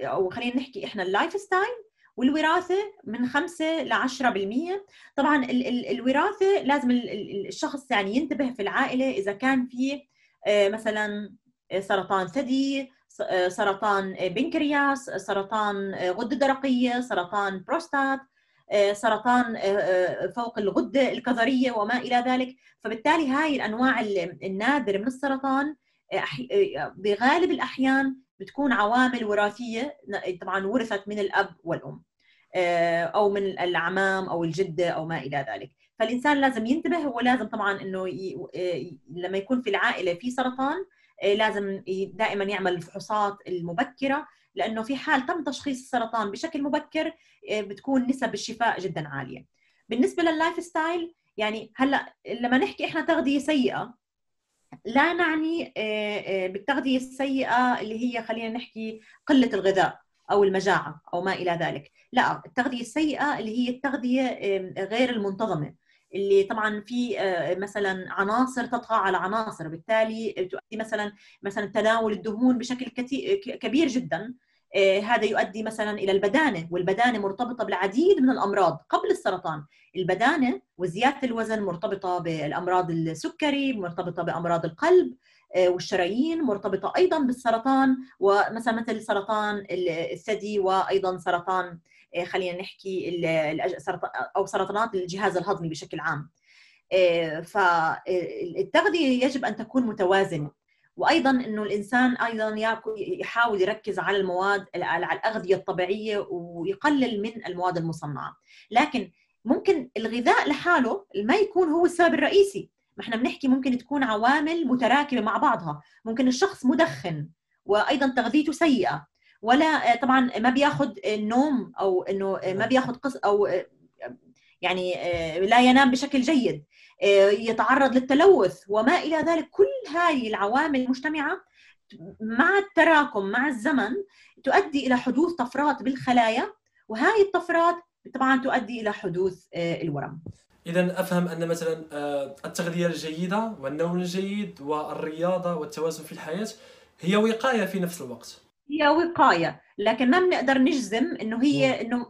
أو خلينا نحكي إحنا ال lifestyle والوراثة من 5 ل 10% طبعا الوراثة لازم الشخص يعني ينتبه في العائلة إذا كان في آه، مثلا سرطان ثدي آه، سرطان بنكرياس سرطان غدة درقية سرطان بروستات آه، سرطان فوق الغدة الكظرية وما إلى ذلك. فبالتالي هاي الأنواع النادرة من السرطان بغالب الأحيان بتكون عوامل وراثية طبعا ورثت من الأب والأم آه، أو من الاعمام أو الجدة أو ما إلى ذلك. فالإنسان لازم ينتبه ولازم طبعا إنه آه، لما يكون في العائلة في سرطان آه، لازم دائما يعمل الفحوصات المبكرة لأنه في حال تم تشخيص السرطان بشكل مبكر بتكون نسب الشفاء جدا عالية. بالنسبة لل lifestyle يعني هلأ لما نحكي إحنا تغذية سيئة لا نعني آه، آه، بالتغذية السيئة اللي هي خلينا نحكي قلة الغذاء أو المجاعة أو ما إلى ذلك. لا التغذية السيئة اللي هي التغذية غير المنتظمة اللي طبعا في آه، مثلا عناصر تطغى على عناصر بالتالي تؤدي مثلا مثلا تناول الدهون بشكل كبير جدا. هذا يؤدي مثلا إلى البدانة والبدانة مرتبطة بالعديد من الأمراض قبل السرطان. البدانة وزيادة الوزن مرتبطة بالأمراض السكري مرتبطة بأمراض القلب والشرايين مرتبطة أيضا بالسرطان ومثلا مثل سرطان الثدي وأيضا سرطان خلينا نحكي أو سرطانات الجهاز الهضمي بشكل عام. فالتغذيه يجب أن تكون متوازنة. وأيضا إنه الإنسان أيضا يحاول يركز على المواد على الأغذية الطبيعية ويقلل من المواد المصنعة. لكن ممكن الغذاء لحاله ما يكون هو السبب الرئيسي. ما إحنا بنحكي ممكن تكون عوامل متراكمة مع بعضها. ممكن الشخص مدخن وأيضا تغذيته سيئة. ولا طبعا ما بياخذ النوم أو إنه ما بياخذ قص أو يعني لا ينام بشكل جيد يتعرض للتلوث وما إلى ذلك. كل هذه العوامل المجتمعة مع التراكم مع الزمن تؤدي إلى حدوث طفرات بالخلايا وهذه الطفرات طبعا تؤدي إلى حدوث الورم. اذا أفهم أن مثلا التغذية الجيدة والنوم الجيد والرياضة والتوازن في الحياة هي وقاية في نفس الوقت. هي وقاية لكن ما بنقدر نجزم إنه هي إنه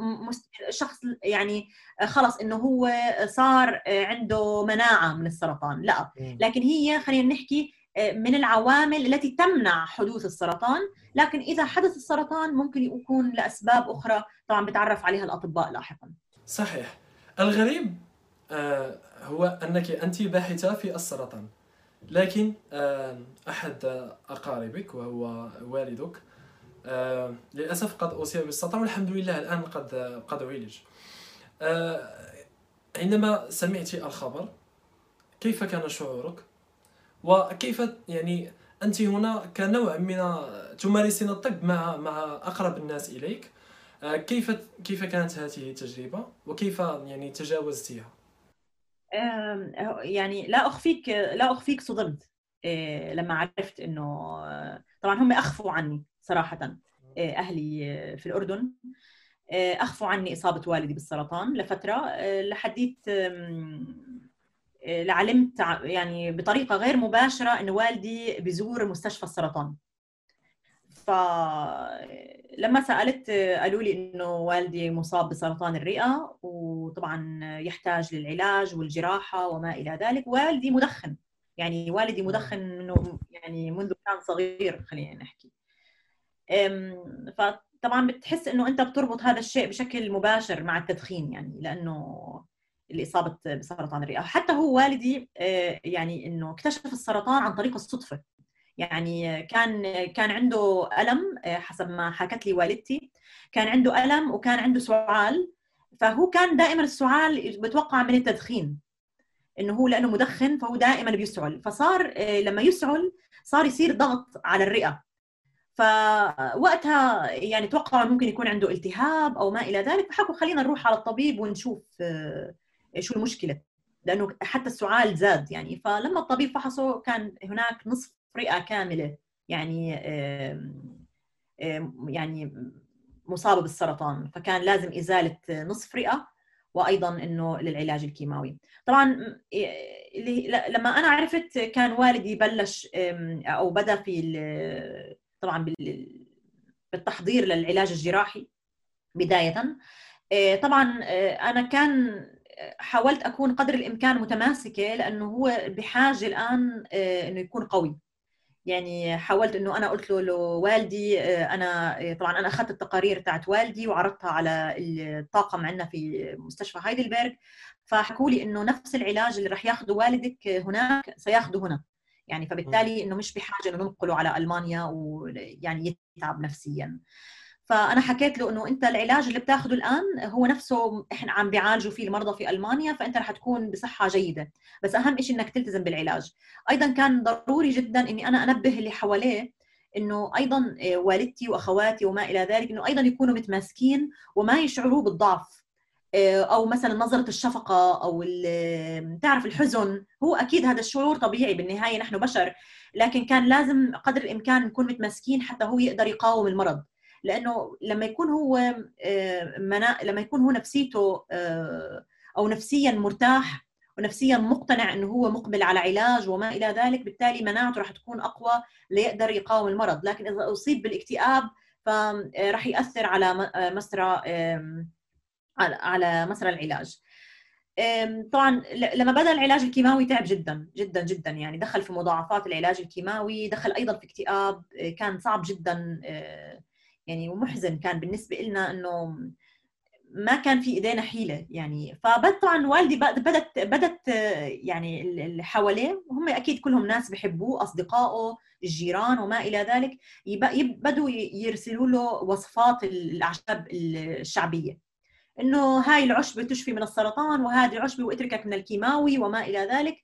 شخص يعني خلص إنه هو صار عنده مناعة من السرطان لا. لكن هي خلينا نحكي من العوامل التي تمنع حدوث السرطان. لكن إذا حدث السرطان ممكن يكون لأسباب أخرى طبعا بتعرف عليها الأطباء لاحقا. صحيح. الغريب هو أنك أنت باحثة في السرطان لكن أحد أقاربك وهو والدك آه للأسف قد أصيب بالسرطان والحمد لله الآن قد قد عالج. آه عندما سمعت الخبر كيف كان شعورك؟ وكيف يعني أنت هنا كنوع من تمارسين الطب مع مع أقرب الناس إليك؟ آه كيف كيف كانت هذه التجربة؟ وكيف يعني تجاوزتيها؟ يعني لا أخفيك لا أخفيك صدمت لما عرفت إنه طبعا هم أخفوا عني. صراحة آه، أهلي آه، في الأردن. آه، أخفوا عني إصابة والدي بالسرطان لفترة لحديت لعلمت يعني بطريقة غير مباشرة إن والدي بزور مستشفى السرطان. فلما سألت قالوا لي إنه والدي مصاب بسرطان الرئة وطبعا يحتاج للعلاج والجراحة وما إلى ذلك. والدي مدخن يعني والدي مدخن منه يعني منذ كان صغير خلينا نحكي. فطبعا بتحس إنه أنت بتربط هذا الشيء بشكل مباشر مع التدخين يعني لأنه الإصابة بسرطان الرئة. حتى هو والدي آه، يعني إنه اكتشف السرطان عن طريق الصدفة. يعني كان كان عنده ألم آه، حسب ما حكت لي والدتي. كان عنده ألم وكان عنده سعال. فهو كان دائما السعال بتوقع من التدخين. إنه هو لأنه مدخن فهو دائما بيسعل. فصار آه، لما يسعل صار يصير ضغط على الرئة. فوقتها يعني توقعوا ممكن يكون عنده التهاب أو ما إلى ذلك فحكوا خلينا نروح على الطبيب ونشوف آه، شو المشكلة. لأنه حتى السعال زاد يعني. فلما الطبيب فحصه كان هناك نصف رئة كاملة يعني يعني مصابة بالسرطان. فكان لازم إزالة نصف رئة وأيضا إنه للعلاج الكيماوي. طبعا لما أنا عرفت كان والدي بلش أو بدأ في طبعا بالتحضير للعلاج الجراحي بداية. آه، طبعا آه، أنا كان حاولت أكون قدر الإمكان متماسكة لأنه هو بحاجة الآن آه، إنه يكون قوي. يعني حاولت إنه أنا قلت له لوالدي أنا طبعا أنا أخذت التقارير تاعت والدي وعرضتها على الطاقم عندنا في مستشفى هايدلبرغ. فحكوا لي إنه نفس العلاج اللي راح ياخذه والدك هناك سياخذه هنا. يعني فبالتالي إنه مش بحاجه إنه ننقله على ألمانيا ويعني يتعب نفسيا. فأنا حكيت له إنه أنت العلاج اللي بتاخذه الآن هو نفسه إحنا عم بيعالجوا فيه المرضى في ألمانيا فأنت رح تكون بصحة جيدة. بس أهم شيء إنك تلتزم بالعلاج. أيضا كان ضروري جدا إني أنا أنبه اللي حواليه إنه أيضا والدتي وأخواتي وما إلى ذلك إنه أيضا يكونوا متماسكين وما يشعروا بالضعف. آه، أو مثلا نظرة الشفقة أو تعرف الحزن هو أكيد هذا الشعور طبيعي بالنهاية نحن بشر لكن كان لازم قدر الإمكان نكون متمسكين حتى هو يقدر يقاوم المرض. لأنه لما يكون هو آه، منا... لما يكون هو نفسيته آه، أو نفسيا مرتاح ونفسيا مقتنع إنه هو مقبل على علاج وما إلى ذلك بالتالي مناعته راح تكون أقوى ليقدر يقاوم المرض. لكن إذا أصيب بالاكتئاب فراح يأثر على مسرى على مسرى العلاج. طبعا لما بدأ العلاج الكيماوي تعب جدا جدا جدا. يعني دخل في مضاعفات العلاج الكيماوي دخل أيضا في اكتئاب كان صعب جدا يعني ومحزن كان بالنسبة لنا إنه ما كان في إيدينا حيلة. يعني فبد طبعا والدي بدت بدت يعني اللي حواليه وهم أكيد كلهم ناس بحبوه أصدقائه الجيران وما إلى ذلك بدوا يرسلوا له وصفات الأعشاب الشعبية. إنه هاي العشبه تشفي من السرطان وهذه العشبه وإتركك من الكيماوي وما إلى ذلك.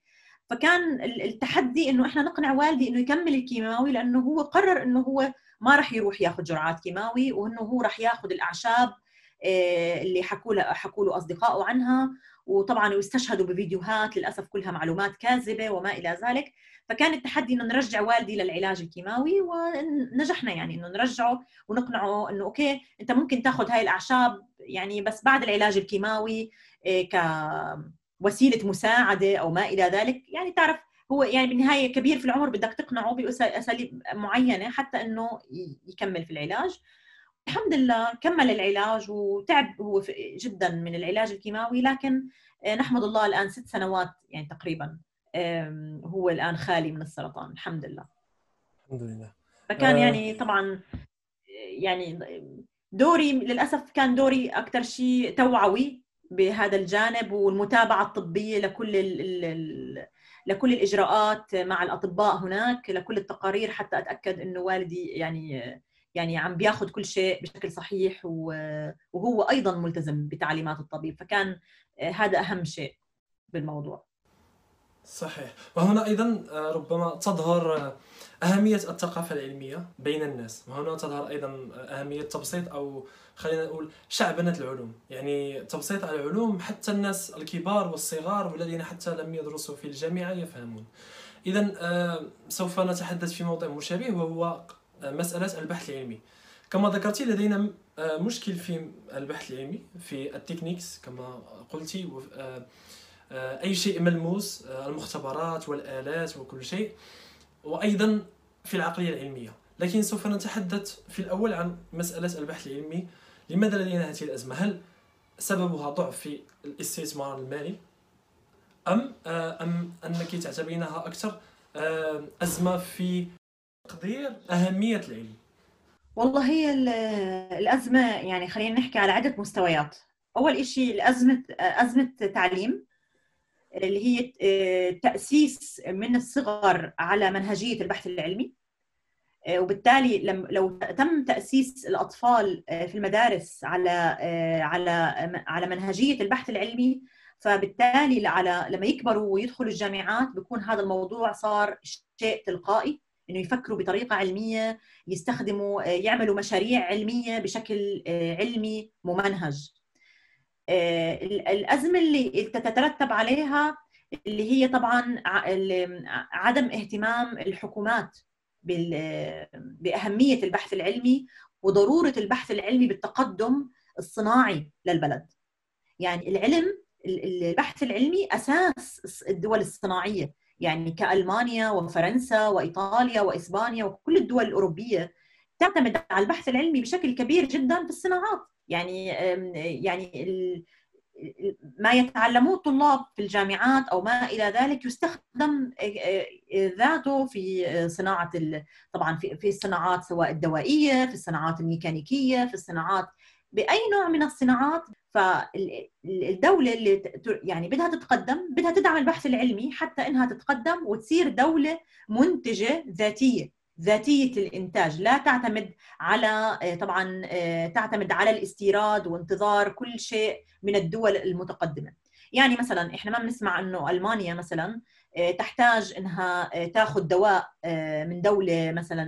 فكان التحدي إنه إحنا نقنع والدي إنه يكمل الكيماوي لأنه هو قرر إنه هو ما راح يروح ياخذ جرعات كيماوي وإنه هو راح ياخذ الأعشاب آه، اللي حكوا له حكوا له أصدقائه عنها. وطبعا يستشهدوا بفيديوهات للأسف كلها معلومات كاذبة وما إلى ذلك. فكان التحدي إنه نرجع والدي للعلاج الكيماوي ونجحنا يعني إنه نرجعه ونقنعه إنه okay أنت ممكن تاخذ هاي الأعشاب يعني بس بعد العلاج الكيماوي آه، كوسيلة مساعدة أو ما إلى ذلك. يعني تعرف هو يعني بالنهاية كبير في العمر بدك تقنعه بأساليب معينة حتى إنه يكمل في العلاج. الحمد لله كمل العلاج وتعب هو جدا من العلاج الكيماوي لكن آه، نحمد الله الآن ست سنوات يعني تقريبا هو الآن خالي من السرطان الحمد لله الحمد لله فكان آه. يعني طبعا يعني دوري للأسف كان دوري أكثر شيء توعوي بهذا الجانب والمتابعة الطبية لكل ال ال لكل الإجراءات مع الأطباء هناك لكل التقارير حتى أتأكد إنه والدي يعني يعني عم بياخذ كل شيء بشكل صحيح وهو أيضا ملتزم بتعليمات الطبيب. فكان هذا أهم شيء بالموضوع. صحيح. وهنا أيضا آه، ربما تظهر آه، أهمية الثقافة العلمية بين الناس. وهنا تظهر أيضا آه، أهمية تبسيط أو خلينا نقول شعبنة العلوم. يعني تبسيط العلوم حتى الناس الكبار والصغار والذين حتى لم يدرسوا في الجامعة يفهمون. اذا سوف نتحدث في موضوع مشابه وهو مسألة البحث العلمي. كما ذكرتي لدينا مشكل في البحث العلمي في التكنيكس كما قلتي آه، أي شيء ملموس آه، المختبرات والآلات وكل شيء وأيضا في العقلية العلمية. لكن سوف نتحدث في الأول عن مسألة البحث العلمي. لماذا لدينا هذه الأزمة؟ هل سببها ضعف في الاستثمار المالي؟ آه، أم أنك تعتبرينها أكثر أزمة في تقدير أهمية العلم. والله هي الأزمة يعني خلينا نحكي على عده مستويات. أول شيء الأزمة أزمة تعليم اللي هي آه، تأسيس من الصغر على منهجية البحث العلمي. آه، وبالتالي لو تم تأسيس الأطفال آه، في المدارس على على على منهجية البحث العلمي فبالتالي على لما يكبروا ويدخلوا الجامعات بيكون هذا الموضوع صار شيء تلقائي. إنه يفكروا بطريقة علمية يستخدموا يعملوا مشاريع علمية بشكل علمي ممنهج. آه، الأزمة اللي تترتب عليها اللي هي طبعا عدم اهتمام الحكومات بأهمية البحث العلمي وضرورة البحث العلمي بالتقدم الصناعي للبلد. يعني العلم البحث العلمي أساس الدول الصناعية. يعني كألمانيا وفرنسا وإيطاليا وإسبانيا وكل الدول الأوروبية تعتمد على البحث العلمي بشكل كبير جدا في الصناعات. يعني يعني ما يتعلموه الطلاب في الجامعات أو ما إلى ذلك يستخدم ذاته في صناعة طبعا في في الصناعات سواء الدوائية في الصناعات الميكانيكية في الصناعات بأي نوع من الصناعات فالدوله اللي يعني بدها تتقدم بدها تدعم البحث العلمي حتى إنها تتقدم وتصير دولة منتجة ذاتية ذاتية الإنتاج. لا تعتمد على آه، طبعا آه، تعتمد على الاستيراد وانتظار كل شيء من الدول المتقدمة. يعني مثلا إحنا ما بنسمع إنه ألمانيا مثلا آه، تحتاج إنها تاخذ دواء من دولة مثلا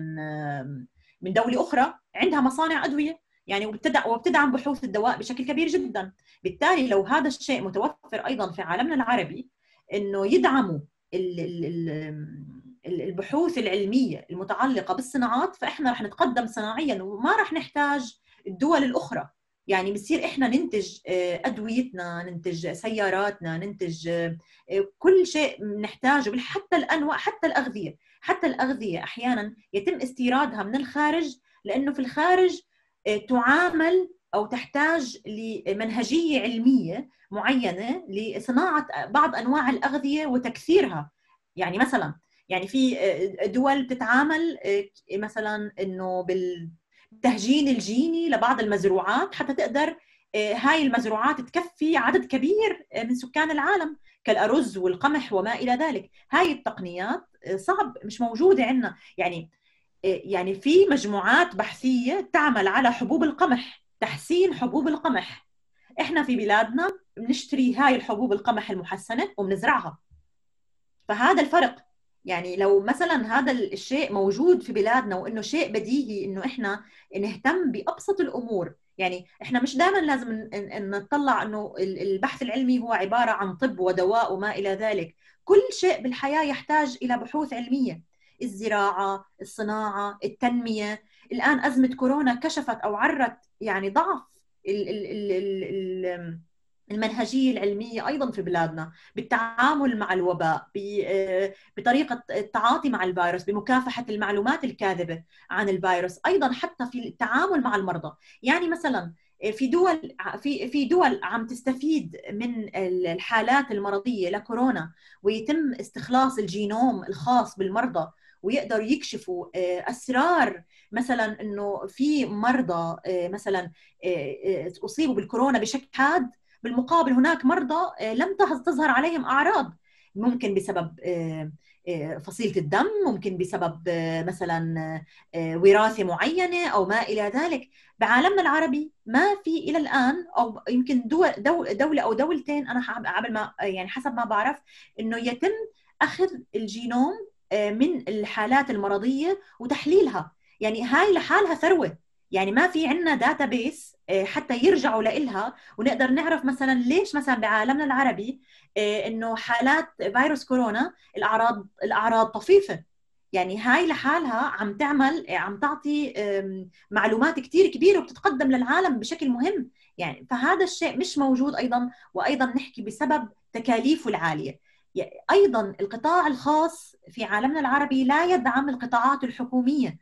من دولة أخرى عندها مصانع أدوية. يعني وبتدعم بحوث الدواء بشكل كبير جدا. بالتالي لو هذا الشيء متوفر أيضا في عالمنا العربي إنه يدعموا البحوث العلمية المتعلقة بالصناعات فإحنا رح نتقدم صناعيا وما رح نحتاج الدول الأخرى. يعني بصير إحنا ننتج آه، أدويتنا ننتج سياراتنا ننتج آه، كل شيء نحتاجه حتى الأنواع حتى الأغذية. حتى الأغذية أحيانا يتم استيرادها من الخارج لأنه في الخارج تعامل أو تحتاج لمنهجية علمية معينة لصناعة بعض أنواع الأغذية وتكثيرها. يعني مثلا يعني في آه، دول بتتعامل آه، مثلا إنه بالتهجين الجيني لبعض المزروعات حتى تقدر هاي المزروعات تكفي عدد كبير من سكان العالم كالأرز والقمح وما إلى ذلك. هاي التقنيات صعب مش موجودة عندنا. يعني يعني في مجموعات بحثية تعمل على حبوب القمح تحسين حبوب القمح. إحنا في بلادنا بنشتري هاي الحبوب القمح المحسنة وبنزرعها. فهذا الفرق. يعني لو مثلا هذا الشيء موجود في بلادنا وإنه شيء بديهي إنه إحنا نهتم بأبسط الأمور. يعني إحنا مش دائما لازم نطلع إنه البحث العلمي هو عبارة عن طب ودواء وما إلى ذلك. كل شيء بالحياة يحتاج إلى بحوث علمية. الزراعة الصناعة التنمية. الآن أزمة كورونا كشفت أو عرت يعني ضعف ال ال ال المنهجية العلمية أيضا في بلادنا بالتعامل مع الوباء بطريقة التعاطي مع الفيروس بمكافحة المعلومات الكاذبة عن الفيروس أيضا حتى في التعامل مع المرضى. يعني مثلا في دول في في دول عم تستفيد من الحالات المرضية لكورونا ويتم استخلاص الجينوم الخاص بالمرضى ويقدروا يكشفوا آه، أسرار. مثلا إنه في مرضى آه، مثلا آه، أصيبوا بالكورونا بشكل حاد بالمقابل هناك مرضى لم تظهر عليهم أعراض. ممكن بسبب فصيلة الدم ممكن بسبب مثلا وراثة معينة أو ما إلى ذلك. بعالمنا العربي ما في إلى الآن أو يمكن دول دولة أو دولتين أنا قبل ما يعني حسب ما بعرف إنه يتم أخذ الجينوم من الحالات المرضية وتحليلها. يعني هاي لحالها ثروة. يعني ما في عندنا database حتى يرجعوا لإلها. ونقدر نعرف مثلا ليش مثلا بعالمنا العربي آه، إنه حالات فيروس كورونا الأعراض الأعراض طفيفة. يعني هاي لحالها عم تعمل عم تعطي معلومات كثير كبيرة وبتتقدم للعالم بشكل مهم. يعني فهذا الشيء مش موجود أيضا. وأيضا نحكي بسبب تكاليفه العالية. أيضا القطاع الخاص في عالمنا العربي لا يدعم القطاعات الحكومية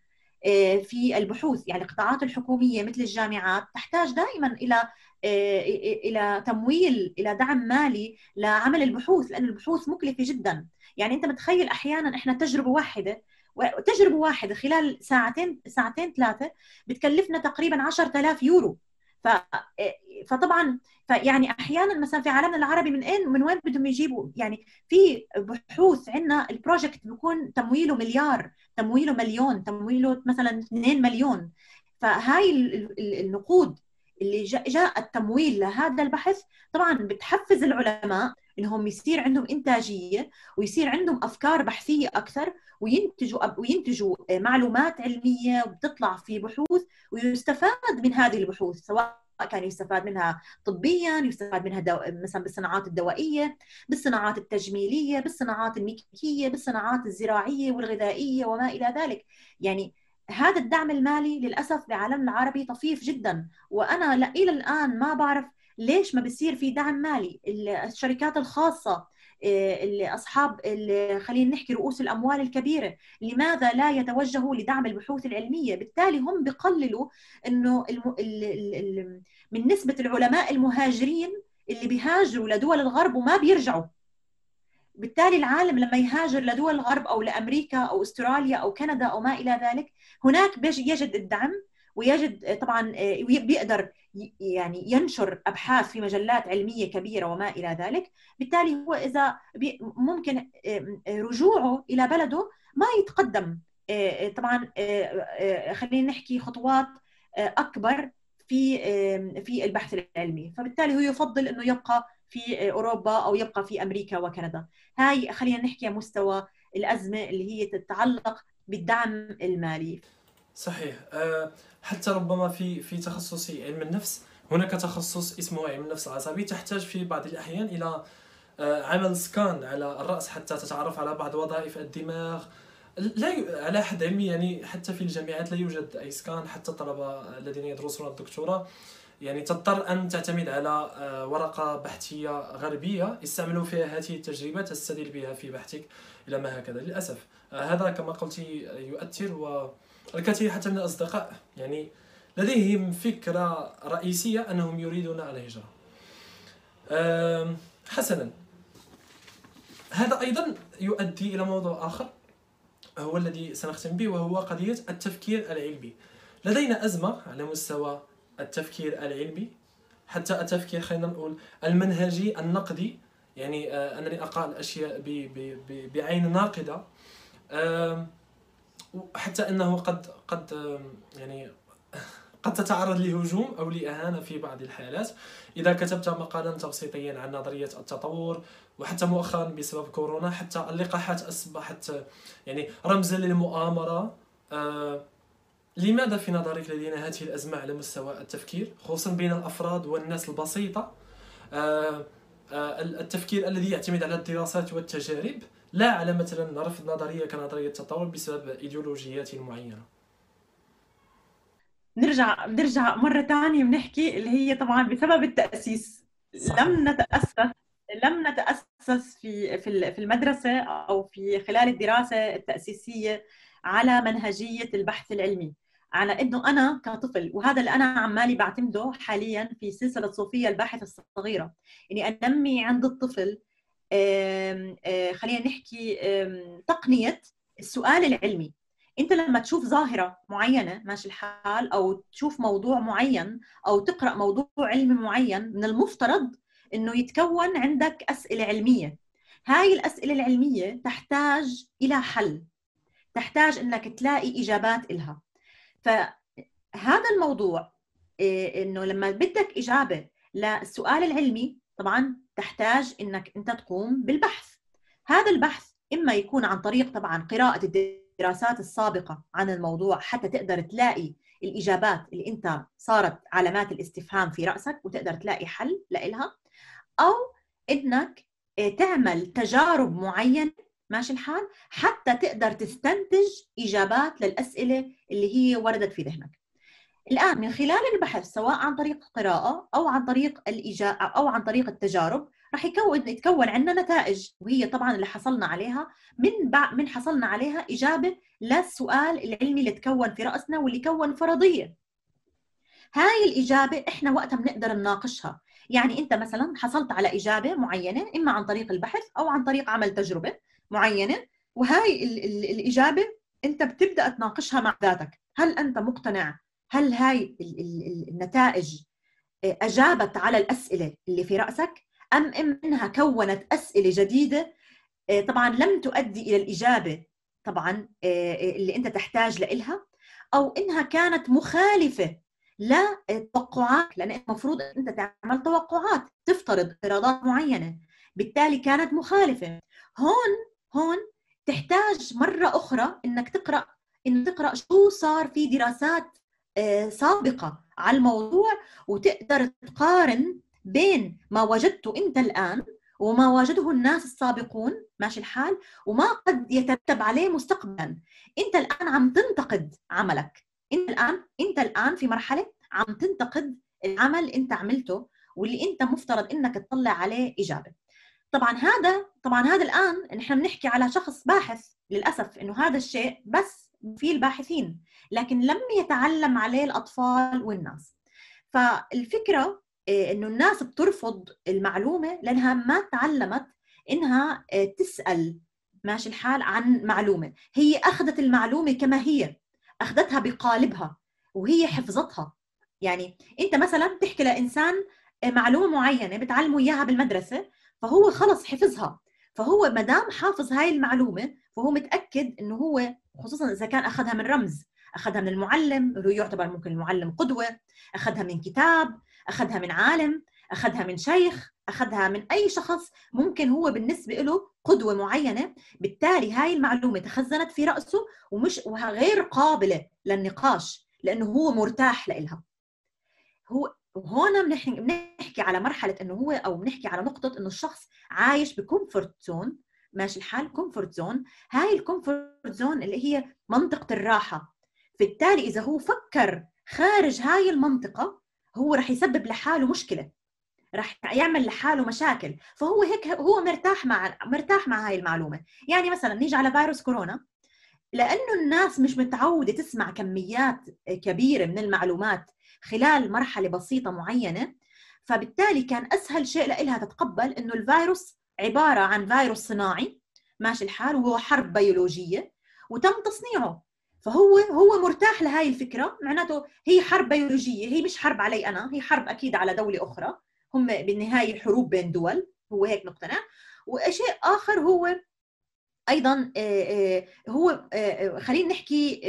آه، في البحوث. يعني القطاعات الحكومية مثل الجامعات تحتاج دائما إلى آه، إلى تمويل إلى دعم مالي لعمل البحوث لأن البحوث مكلفة جدا. يعني أنت متخيل أحيانا إحنا تجربة واحدة تجربة واحدة خلال ساعتين ساعتين ثلاثة بتكلفنا تقريبا 10000 يورو. ف فطبعا فيعني أحيانا مثلا في عالمنا العربي من اين من وين بدهم يجيبوا؟ يعني في بحوث عندنا ال project بيكون تمويله مليار تمويله مليون تمويله مثلا 2 مليون. فهاي النقود اللي جاء التمويل لهذا البحث طبعا بتحفز العلماء إنهم يصير عندهم إنتاجية ويصير عندهم أفكار بحثية أكثر وينتجوا وينتجوا معلومات علمية وبتطلع في بحوث ويستفاد من هذه البحوث سواء كان يستفاد منها طبيا يستفاد منها دو... مثلا بالصناعات الدوائية بالصناعات التجميلية بالصناعات الميكانيكية بالصناعات الزراعية والغذائية وما إلى ذلك. يعني هذا الدعم المالي للأسف بعالمنا العربي طفيف جدا. وأنا إلى الآن ما بعرف ليش ما بصير في دعم مالي. الشركات الخاصة اللي أصحاب اللي خلينا نحكي رؤوس الأموال الكبيرة لماذا لا يتوجهوا لدعم البحوث العلمية. بالتالي هم بقللوا إنه الم... ال... ال... من نسبة العلماء المهاجرين اللي بيهاجروا لدول الغرب وما بيرجعوا. بالتالي العالم لما يهاجر لدول الغرب أو لأمريكا أو أستراليا أو كندا أو ما إلى ذلك هناك يجد الدعم ويجد طبعا آه، بيقدر يعني ينشر أبحاث في مجلات علمية كبيرة وما إلى ذلك. بالتالي هو إذا ممكن رجوعه إلى بلده ما يتقدم. آه، طبعا آه، خلينا نحكي خطوات أكبر في في البحث العلمي. فبالتالي هو يفضل إنه يبقى في أوروبا أو يبقى في أمريكا وكندا. هاي خلينا نحكي مستوى الأزمة اللي هي تتعلق بالدعم المالي. صحيح. حتى ربما في في تخصص علم النفس. هناك تخصص اسمه علم النفس العصبي. تحتاج في بعض الأحيان إلى أه عمل سكان على الرأس حتى تتعرف على بعض وظائف الدماغ. لا ي... على حد علمي يعني حتى في الجامعات لا يوجد أي سكان حتى الطلبة الذين يدرسون الدكتوراه. يعني تضطر أن تعتمد على آه، ورقة بحثية غربية. استعملوا فيها هذه التجربة تستدل بها في بحثك إلى ما هكذا. للأسف آه، هذا كما قلت يؤثر و الكثير حتى من الأصدقاء. يعني لديهم فكرة رئيسية أنهم يريدون الهجرة. حسنا. هذا أيضا يؤدي إلى موضوع آخر هو الذي سنختم به وهو قضية التفكير العلمي. لدينا أزمة على مستوى التفكير العلمي حتى التفكير خلينا نقول المنهجي النقدي. يعني انني اقرا الاشياء بعين ناقدة. حتى إنه قد قد يعني قد تتعرض لهجوم أو لإهانة في بعض الحالات. إذا كتبت مقالا تبسيطيا عن نظرية التطور وحتى مؤخرا بسبب كورونا حتى اللقاحات أصبحت يعني رمزا للمؤامرة. آه لماذا في نظرك لدينا هذه الأزمة على مستوى التفكير خصوصا بين الأفراد والناس البسيطة؟ آه آه التفكير الذي يعتمد على الدراسات والتجارب. لا على مثلا رفض نظرية كنظرية التطور بسبب إيديولوجيات معينة. نرجع نرجع مرة ثانية بنحكي اللي هي طبعا بسبب التأسيس. صح. لم نتأسس لم نتأسس في في في المدرسة أو في خلال الدراسة التأسيسية على منهجية البحث العلمي. على إنه أنا كطفل وهذا اللي أنا عمالي بعتمده حاليا في سلسلة صوفيا الباحث الصغيرة. إني أنمي عند الطفل خلينا نحكي تقنية السؤال العلمي. انت لما تشوف ظاهرة معينة ماشي الحال أو تشوف موضوع معين أو تقرأ موضوع علمي معين من المفترض إنه يتكون عندك أسئلة علمية. هاي الأسئلة العلمية تحتاج إلى حل. تحتاج إنك تلاقي إجابات لها فهذا الموضوع إيه، إنه لما بدك إجابة للسؤال العلمي طبعا تحتاج إنك أنت تقوم بالبحث. هذا البحث إما يكون عن طريق طبعا قراءة الدراسات السابقة عن الموضوع حتى تقدر تلاقي الإجابات اللي أنت صارت علامات الاستفهام في رأسك وتقدر تلاقي حل لها أو إنك آه، تعمل تجارب معينة ماشي الحال؟ حتى تقدر تستنتج إجابات للأسئلة اللي هي وردت في ذهنك. الآن من خلال البحث سواء عن طريق القراءه أو عن طريق الاجابه أو عن طريق التجارب راح يكون يتكون عندنا نتائج وهي طبعا اللي حصلنا عليها. من بعد من حصلنا عليها إجابة للسؤال العلمي اللي تكون في رأسنا واللي كون فرضية. هاي الإجابة إحنا وقتها بنقدر نناقشها. يعني أنت مثلا حصلت على إجابة معينة إما عن طريق البحث أو عن طريق عمل تجربة معينة وهاي الإجابة أنت بتبدأ تناقشها مع ذاتك. هل أنت مقتنع هل هاي النتائج أجابت على الأسئلة اللي في رأسك؟ ام إنها كونت أسئلة جديدة؟ طبعا لم تؤدي إلى الإجابة طبعا اللي أنت تحتاج لها أو إنها كانت مخالفة للتوقعات لأن المفروض أنت تعمل توقعات تفترض افتراضات معينة بالتالي كانت مخالفة. هون هون تحتاج مرة أخرى إنك تقرأ إن تقرأ شو صار في دراسات آه، سابقة على الموضوع وتقدر تقارن بين ما وجدته أنت الآن وما وجده الناس السابقون ماشي الحال؟ وما قد يترتب عليه مستقبلا. أنت الآن عم تنتقد عملك. أنت الآن أنت الآن في مرحلة عم تنتقد العمل اللي أنت عملته واللي أنت مفترض إنك تطلع عليه اجابه طبعا هذا طبعا هذا الآن نحن بنحكي على شخص باحث للأسف إنه هذا الشيء بس في الباحثين لكن لم يتعلم عليه الأطفال والناس. فالفكرة آه، إنه الناس بترفض المعلومة لأنها ما تعلمت إنها آه، تسأل ماشي الحال عن معلومة. هي أخذت المعلومة كما هي أخذتها بقالبها وهي حفظتها. يعني أنت مثلا بتحكي لإنسان آه، معلومة معينة بتعلمه إياها بالمدرسة فهو خلص حفظها. فهو ما دام حافظ هاي المعلومة فهو متأكد إنه هو خصوصا إذا كان أخذها من رمز. أخذها من المعلم اللي يعتبر ممكن المعلم قدوة. أخذها من كتاب أخذها من عالم أخذها من شيخ أخذها من أي شخص ممكن هو بالنسبة له قدوة معينة. بالتالي هاي المعلومة تخزنت في رأسه ومش وغير قابلة للنقاش لأنه هو مرتاح لها هو وهون بنحكي على مرحلة إنه هو أو بنحكي على نقطة إنه الشخص عايش ب comfort zone. ماشي الحال comfort zone هاي ال comfort zone اللي هي منطقة الراحة. بالتالي إذا هو فكر خارج هاي المنطقة هو رح يسبب لحاله مشكلة. رح يعمل لحاله مشاكل. فهو هيك هو مرتاح مع مرتاح مع هاي المعلومة. يعني مثلا نيجي على فيروس كورونا. لأنه الناس مش متعودة تسمع كميات كبيرة من المعلومات خلال مرحلة بسيطة معينة فبالتالي كان أسهل شيء لها تتقبل إنه الفيروس عبارة عن فيروس صناعي ماشي الحال وهو حرب بيولوجية وتم تصنيعه. فهو هو مرتاح لهاي الفكرة معناته هي حرب بيولوجية هي مش حرب علي أنا هي حرب أكيد على دولة أخرى. هم بالنهاية حروب بين دول هو هيك مقتنع. وشيء آخر هو أيضا هو خلينا نحكي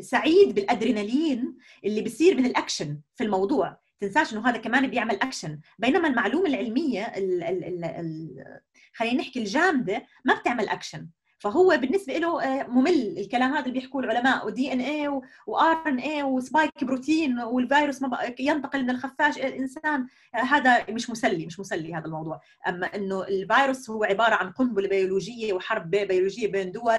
سعيد بالأدرينالين اللي بيصير من الأكشن في الموضوع. تنساش إنه هذا كمان بيعمل اكشن بينما المعلومة العلمية ال ال ال ال خلينا نحكي الجامدة ما بتعمل اكشن فهو بالنسبة له آه، ممل. الكلام هذا اللي بيحكوه العلماء و DNA و RNA و spike protein والفيروس ينتقل من الخفاش إلى الإنسان. آه، هذا مش مسلي مش مسلي هذا الموضوع. أما إنه الفيروس هو عبارة عن قنبلة بيولوجية وحرب بيولوجية بين دول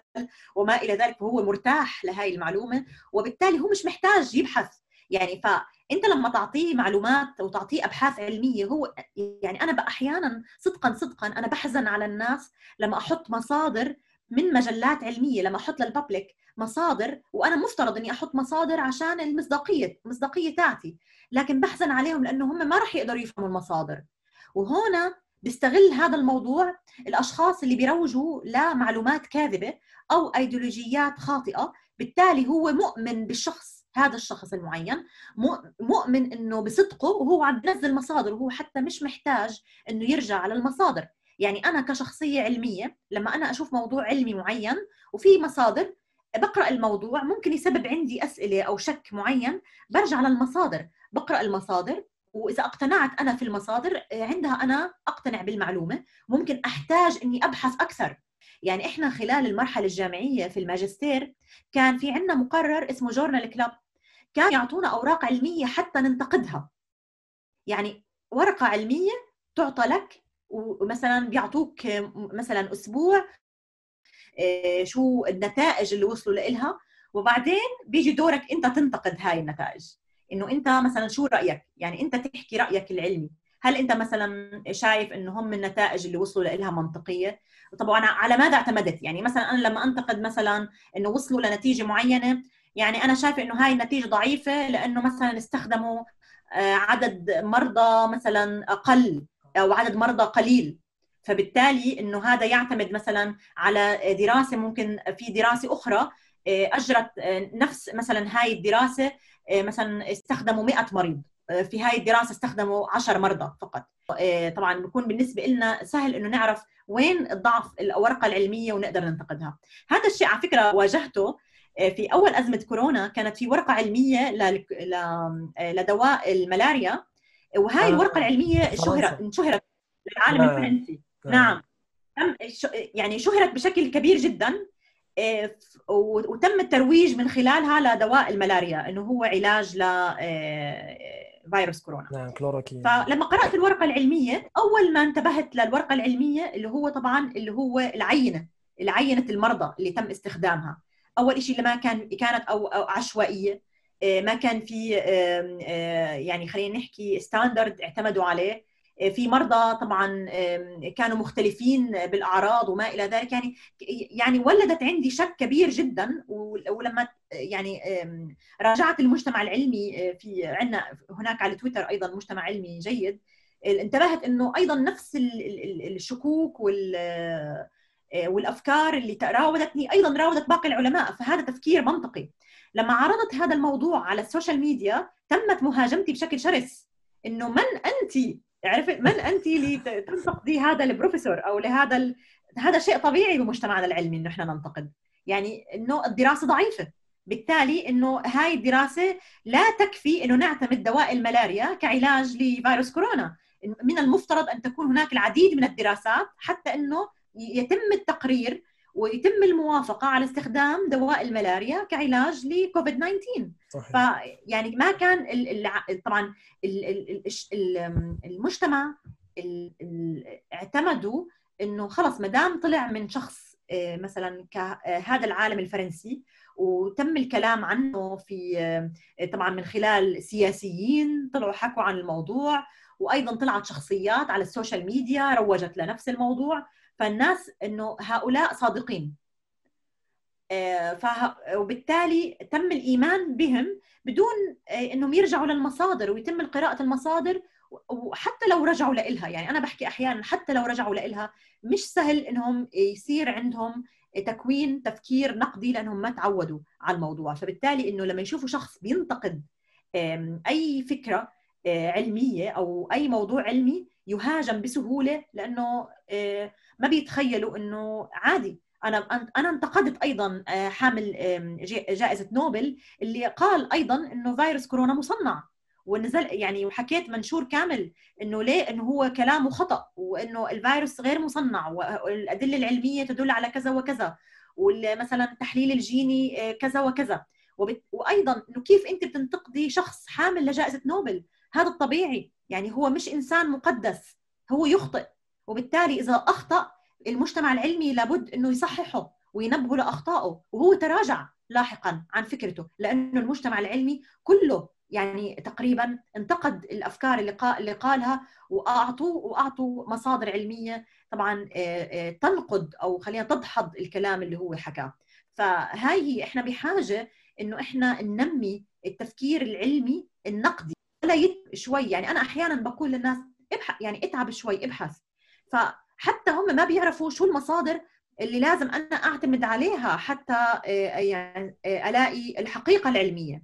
وما إلى ذلك فهو مرتاح لهي المعلومة وبالتالي هو مش محتاج يبحث يعني فانت لما تعطيه معلومات وتعطيه أبحاث علمية هو يعني أنا أحيانا صدقا صدقا أنا بحزن على الناس لما أحط مصادر من مجلات علمية لما أحط للببليك مصادر وأنا مفترض إني أحط مصادر عشان المصداقية المصداقيه تاعتي لكن بحزن عليهم لأنه هم ما راح يقدروا يفهموا المصادر. وهنا بيستغل هذا الموضوع الأشخاص اللي بيروجوا لمعلومات كاذبة أو ايديولوجيات خاطئة بالتالي هو مؤمن بالشخص هذا الشخص المعين مؤمن إنه بصدقه وهو عم بنزل مصادر وهو حتى مش محتاج إنه يرجع على المصادر. يعني أنا كشخصية علمية لما أنا أشوف موضوع علمي معين وفي مصادر بقرأ الموضوع ممكن يسبب عندي أسئلة أو شك معين برجع للمصادر. بقرأ المصادر وإذا اقتنعت أنا في المصادر عندها أنا أقتنع بالمعلومة ممكن أحتاج إني أبحث أكثر. يعني إحنا خلال المرحلة الجامعية في الماجستير كان في عندنا مقرر اسمه جورنال كلاب كان يعطونا أوراق علمية حتى ننتقدها. يعني ورقة علمية تعطى لك ومثلا بيعطوك مثلا أسبوع آه، شو النتائج اللي وصلوا لها وبعدين بيجي دورك أنت تنتقد هاي النتائج. إنه أنت مثلا شو رأيك؟ يعني أنت تحكي رأيك العلمي. هل أنت مثلا شايف إنه هم النتائج اللي وصلوا لها منطقية؟ طبعا على ماذا اعتمدت؟ يعني مثلا أنا لما أنتقد مثلا إنه وصلوا لنتيجة معينة يعني أنا شايفه إنه هاي النتيجة ضعيفة لأنه مثلا استخدموا آه، عدد مرضى مثلا أقل أو عدد مرضى قليل. فبالتالي إنه هذا يعتمد مثلا على دراسة ممكن في دراسة أخرى آه، أجرت آه، نفس مثلا هاي الدراسة مثلا استخدموا 100 مريض. في هاي الدراسة استخدموا 10 مرضى فقط طبعا بكون بالنسبة لنا سهل إنه نعرف وين الضعف الورقة العلمية ونقدر ننتقدها هذا الشيء على فكرة واجهته في أول أزمة كورونا كانت في ورقة علمية لدواء الملاريا وهاي آه. الورقة العلمية شهرت انشهرت للعالم آه. الفرنسي آه. نعم يعني شهرت بشكل كبير جدا آه، وتم الترويج من خلالها لدواء الملاريا إنه هو علاج ل آه، فيروس كورونا. نعم كلوروكين. فلما قرأت الورقة العلمية أول ما انتبهت للورقة العلمية اللي هو طبعا اللي هو العينة العينة المرضى اللي تم استخدامها. أول شيء لما كان كانت أو, أو عشوائية. آه، ما كان في آه، يعني خلينا نحكي ستاندرد اعتمدوا عليه. في مرضى طبعا كانوا مختلفين بالأعراض وما إلى ذلك. يعني يعني ولدت عندي شك كبير جدا ولما يعني راجعت المجتمع العلمي في عندنا هناك على تويتر أيضا مجتمع علمي جيد انتبهت إنه أيضا نفس الشكوك وال والأفكار اللي راودتني أيضا راودت باقي العلماء. فهذا تفكير منطقي. لما عرضت هذا الموضوع على ال social media تمت مهاجمتي بشكل شرس. إنه من انت عرفت؟ من أنت لتنتقدي هذا البروفيسور أو لهذا ال... هذا شيء طبيعي بمجتمعنا العلمي إنه إحنا ننتقد. يعني إنه الدراسة ضعيفة. بالتالي إنه هاي الدراسة لا تكفي إنه نعتمد دواء الملاريا كعلاج لفيروس كورونا. من المفترض أن تكون هناك العديد من الدراسات حتى إنه يتم التقرير ويتم الموافقة على استخدام دواء الملاريا كعلاج لكوفيد 19 صحيح. فيعني ما كان ال ال طبعا ال المجتمع اعتمدوا إنه خلص ما دام طلع من شخص آه، مثلا كهذا العالم الفرنسي وتم الكلام عنه في آه، طبعا من خلال سياسيين طلعوا حكوا عن الموضوع وأيضا طلعت شخصيات على ال social media روجت لنفس الموضوع فالناس إنه هؤلاء صادقين. فه... وبالتالي تم الإيمان بهم بدون إنهم يرجعوا للمصادر ويتم قراءه المصادر وحتى لو رجعوا لإلها. يعني أنا بحكي أحيانا حتى لو رجعوا لإلها مش سهل إنهم يصير عندهم تكوين تفكير نقدي لأنهم ما تعودوا على الموضوع. فبالتالي إنه لما يشوفوا شخص بينتقد أي فكرة علمية أو أي موضوع علمي يهاجم بسهولة لأنه ما بيتخيلوا إنه عادي. أنا أنا انتقدت أيضا حامل جائزة نوبل اللي قال أيضا إنه فيروس كورونا مصنع. ونزل يعني وحكيت منشور كامل إنه ليه؟ إنه هو كلامه خطأ وإنه الفيروس غير مصنع والأدلة العلمية تدل على كذا وكذا ومثلا التحليل الجيني كذا وكذا. وأيضا إنه كيف أنت بتنتقدي شخص حامل لجائزة نوبل؟ هذا الطبيعي. يعني هو مش إنسان مقدس هو يخطئ. وبالتالي إذا أخطأ المجتمع العلمي لابد إنه يصححه وينبهه لأخطائه وهو تراجع لاحقا عن فكرته. لأنه المجتمع العلمي كله يعني تقريبا انتقد الأفكار اللي قالها واعطوا واعطوا مصادر علمية طبعا تنقد أو خلينا تدحض الكلام اللي هو حكاه. فهاي هي إحنا بحاجة إنه إحنا ننمي التفكير العلمي النقدي. ولا شوي. يعني أنا أحيانا بقول للناس ابحث يعني اتعب شوي ابحث. فحتى هم ما بيعرفوا شو المصادر اللي لازم أنا أعتمد عليها حتى يعني ألاقي الحقيقة العلمية.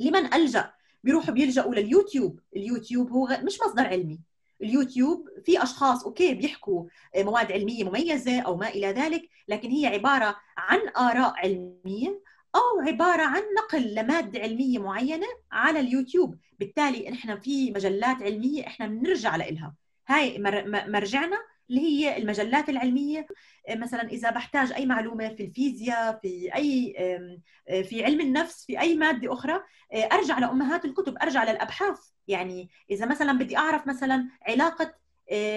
لمن ألجأ؟ بيروحوا بيلجأوا لليوتيوب. اليوتيوب هو مش مصدر علمي. اليوتيوب في أشخاص okay بيحكوا مواد علمية مميزة أو ما إلى ذلك لكن هي عبارة عن آراء علمية أو عبارة عن نقل لمادة علمية معينة على اليوتيوب. بالتالي إحنا في مجلات علمية إحنا بنرجع لها هاي مرجعنا اللي هي المجلات العلمية. مثلا إذا بحتاج أي معلومة في الفيزياء في أي في علم النفس في أي مادة أخرى أرجع لأمهات الكتب أرجع للأبحاث. يعني إذا مثلا بدي أعرف مثلا علاقة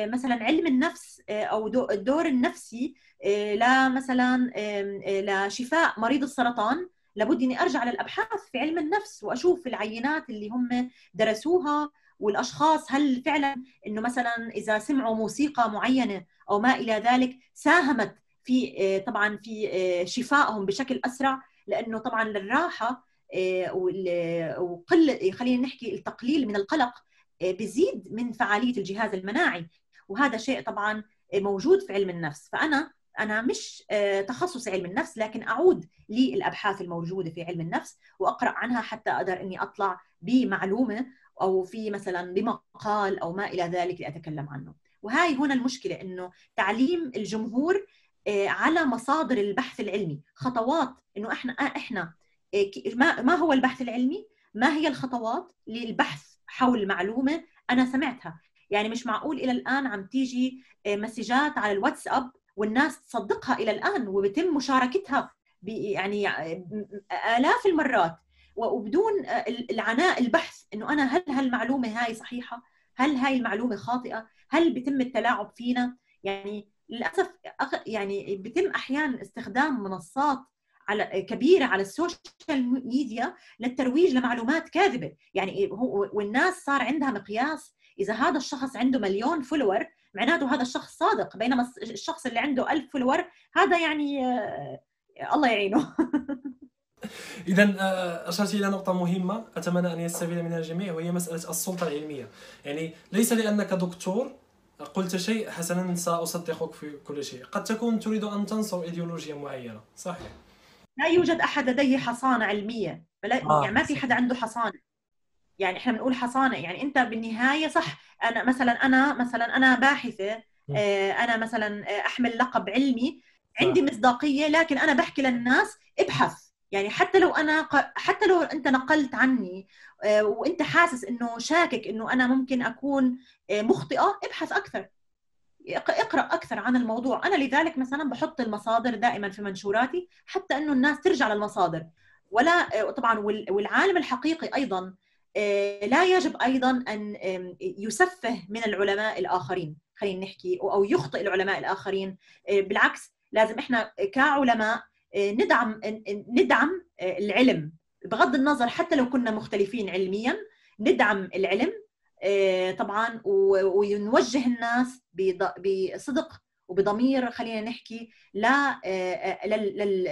مثلا علم النفس أو الدور النفسي لمثلا لشفاء مريض السرطان لابد إني أرجع للأبحاث في علم النفس وأشوف العينات اللي هم درسوها والأشخاص هل فعلا إنه مثلا إذا سمعوا موسيقى معينة أو ما إلى ذلك ساهمت في طبعا في شفائهم بشكل أسرع لأنه طبعا الراحه وقل خلينا نحكي التقليل من القلق بزيد من فعالية الجهاز المناعي وهذا شيء طبعا موجود في علم النفس. فأنا أنا مش تخصص علم النفس لكن أعود للأبحاث الموجودة في علم النفس وأقرأ عنها حتى أقدر إني أطلع بمعلومة أو في مثلا بمقال أو ما إلى ذلك لأتكلم عنه. وهاي هنا المشكلة إنه تعليم الجمهور على مصادر البحث العلمي. خطوات إنه إحنا إحنا ما ما هو البحث العلمي؟ ما هي الخطوات للبحث حول معلومة أنا سمعتها؟ يعني مش معقول إلى الآن عم تيجي مسجات على الواتساب والناس تصدقها إلى الآن وبتم مشاركتها يعني آلاف المرات وبدون العناء البحث إنه أنا هل هالمعلومة هاي صحيحة؟ هل هاي المعلومة خاطئة؟ هل بيتم التلاعب فينا؟ يعني للأسف يعني بيتم أحيانا استخدام منصات على كبيرة على ال social media للترويج لمعلومات كاذبة، يعني هو والناس صار عندها مقياس إذا هذا الشخص عنده مليون follower معناته هذا الشخص صادق بينما الشخص اللي عنده ألف follower هذا يعني الله يعينه. *laughs* اذا اشرت إلى نقطة مهمة. أتمنى أن يستفيد منها الجميع وهي مسألة السلطة العلمية. يعني ليس لأنك دكتور قلت شيء حسنا سأصدقك في كل شيء. قد تكون تريد أن تنصر إيديولوجيا معينة صحيح؟ لا يوجد أحد لديه حصانة علمية آه. يعني ما في حدا عنده حصانة. يعني إحنا بنقول حصانة يعني أنت بالنهاية صح أنا مثلا أنا مثلا أنا باحثة أنا مثلا أحمل لقب علمي عندي مصداقية لكن أنا بحكي للناس ابحث. يعني حتى لو أنا حتى لو أنت نقلت عني وأنت حاسس إنه شاكك إنه أنا ممكن أكون مخطئة ابحث أكثر. اقرأ أكثر عن الموضوع. أنا لذلك مثلا بحط المصادر دائما في منشوراتي حتى إنه الناس ترجع للمصادر. ولا طبعا والعالم الحقيقي أيضا لا يجب أيضا أن يسفه من العلماء الآخرين خلينا نحكي أو يخطئ العلماء الآخرين. بالعكس لازم إحنا كعلماء ندعم ندعم العلم. بغض النظر حتى لو كنا مختلفين علميا ندعم العلم طبعا ونوجه الناس بصدق وبضمير خلينا نحكي لا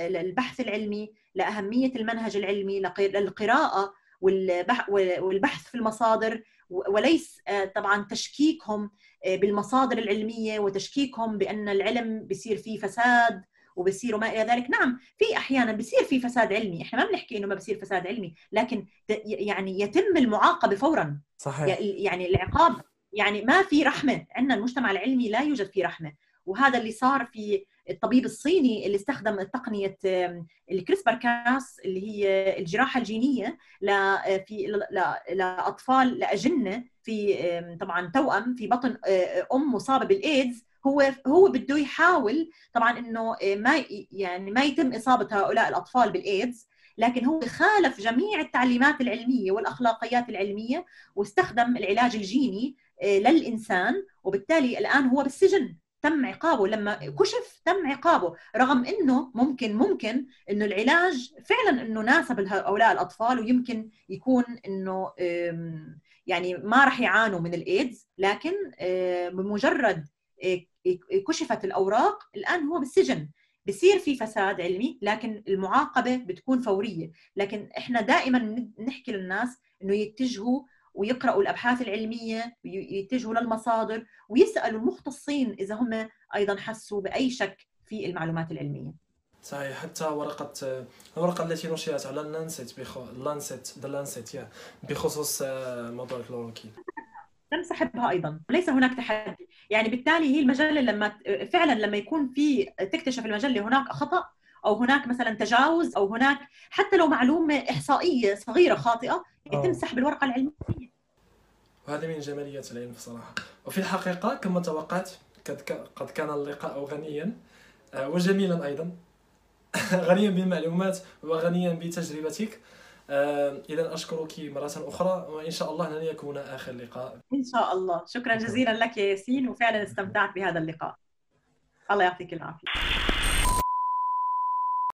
للبحث العلمي لاهميه المنهج العلمي للقراءه والبحث في المصادر وليس طبعا تشكيكهم بالمصادر العلمية وتشكيكهم بأن العلم بصير فيه فساد وبصير وما إلى ذلك. نعم في أحيانا بصير في فساد علمي. إحنا ما بنحكي إنه ما بصير فساد علمي لكن يعني يتم المعاقبة فورا. صحيح. يعني العقاب يعني ما في رحمة. عندنا المجتمع العلمي لا يوجد فيه رحمة. وهذا اللي صار في الطبيب الصيني اللي استخدم تقنية الكريسبر كاس اللي هي الجراحة الجينية في لأطفال لأجنة في طبعا توأم في بطن أم مصابة بالإيدز. هو هو بده يحاول طبعا إنه ما يعني ما يتم إصابة هؤلاء الأطفال بالإيدز لكن هو خالف جميع التعليمات العلمية والأخلاقيات العلمية واستخدم العلاج الجيني للإنسان وبالتالي الآن هو بالسجن. تم عقابه لما كشف تم عقابه رغم إنه ممكن ممكن إنه العلاج فعلا إنه ناسب هؤلاء الأطفال ويمكن يكون إنه يعني ما راح يعانوا من الإيدز لكن بمجرد كشفت الأوراق الآن هو بالسجن. بصير في فساد علمي لكن المعاقبة بتكون فورية. لكن إحنا دائما نحكي للناس إنه يتجهوا ويقرأوا الأبحاث العلمية ويتجهوا للمصادر ويسألوا المختصين إذا هم أيضا حسوا بأي شك في المعلومات العلمية. صحيح حتى ورقة الورقة التي نشرت على ال Lancet بخ... Lancet the Lancet بخصوص آه، موضوع الكلوروكين تنسحبها أيضا ليس هناك تحدي. يعني بالتالي هي المجله لما فعلا لما يكون في تكتشف المجله هناك خطأ أو هناك مثلا تجاوز أو هناك حتى لو معلومة إحصائية صغيرة خاطئة يتم سحب الورقه العلمية. وهذا من جمالية العلم بصراحة. وفي الحقيقة كما توقعت قد كان اللقاء غنيا آه، وجميلا أيضا. *laughs* غنيا بالمعلومات وغنيا بتجربتك. آه، اذا أشكرك مرة أخرى وإن شاء الله لن يكون آخر لقاء. إن شاء الله. شكرا جزيلا لك يا ياسين وفعلا استمتعت بهذا اللقاء. الله يعطيك العافية.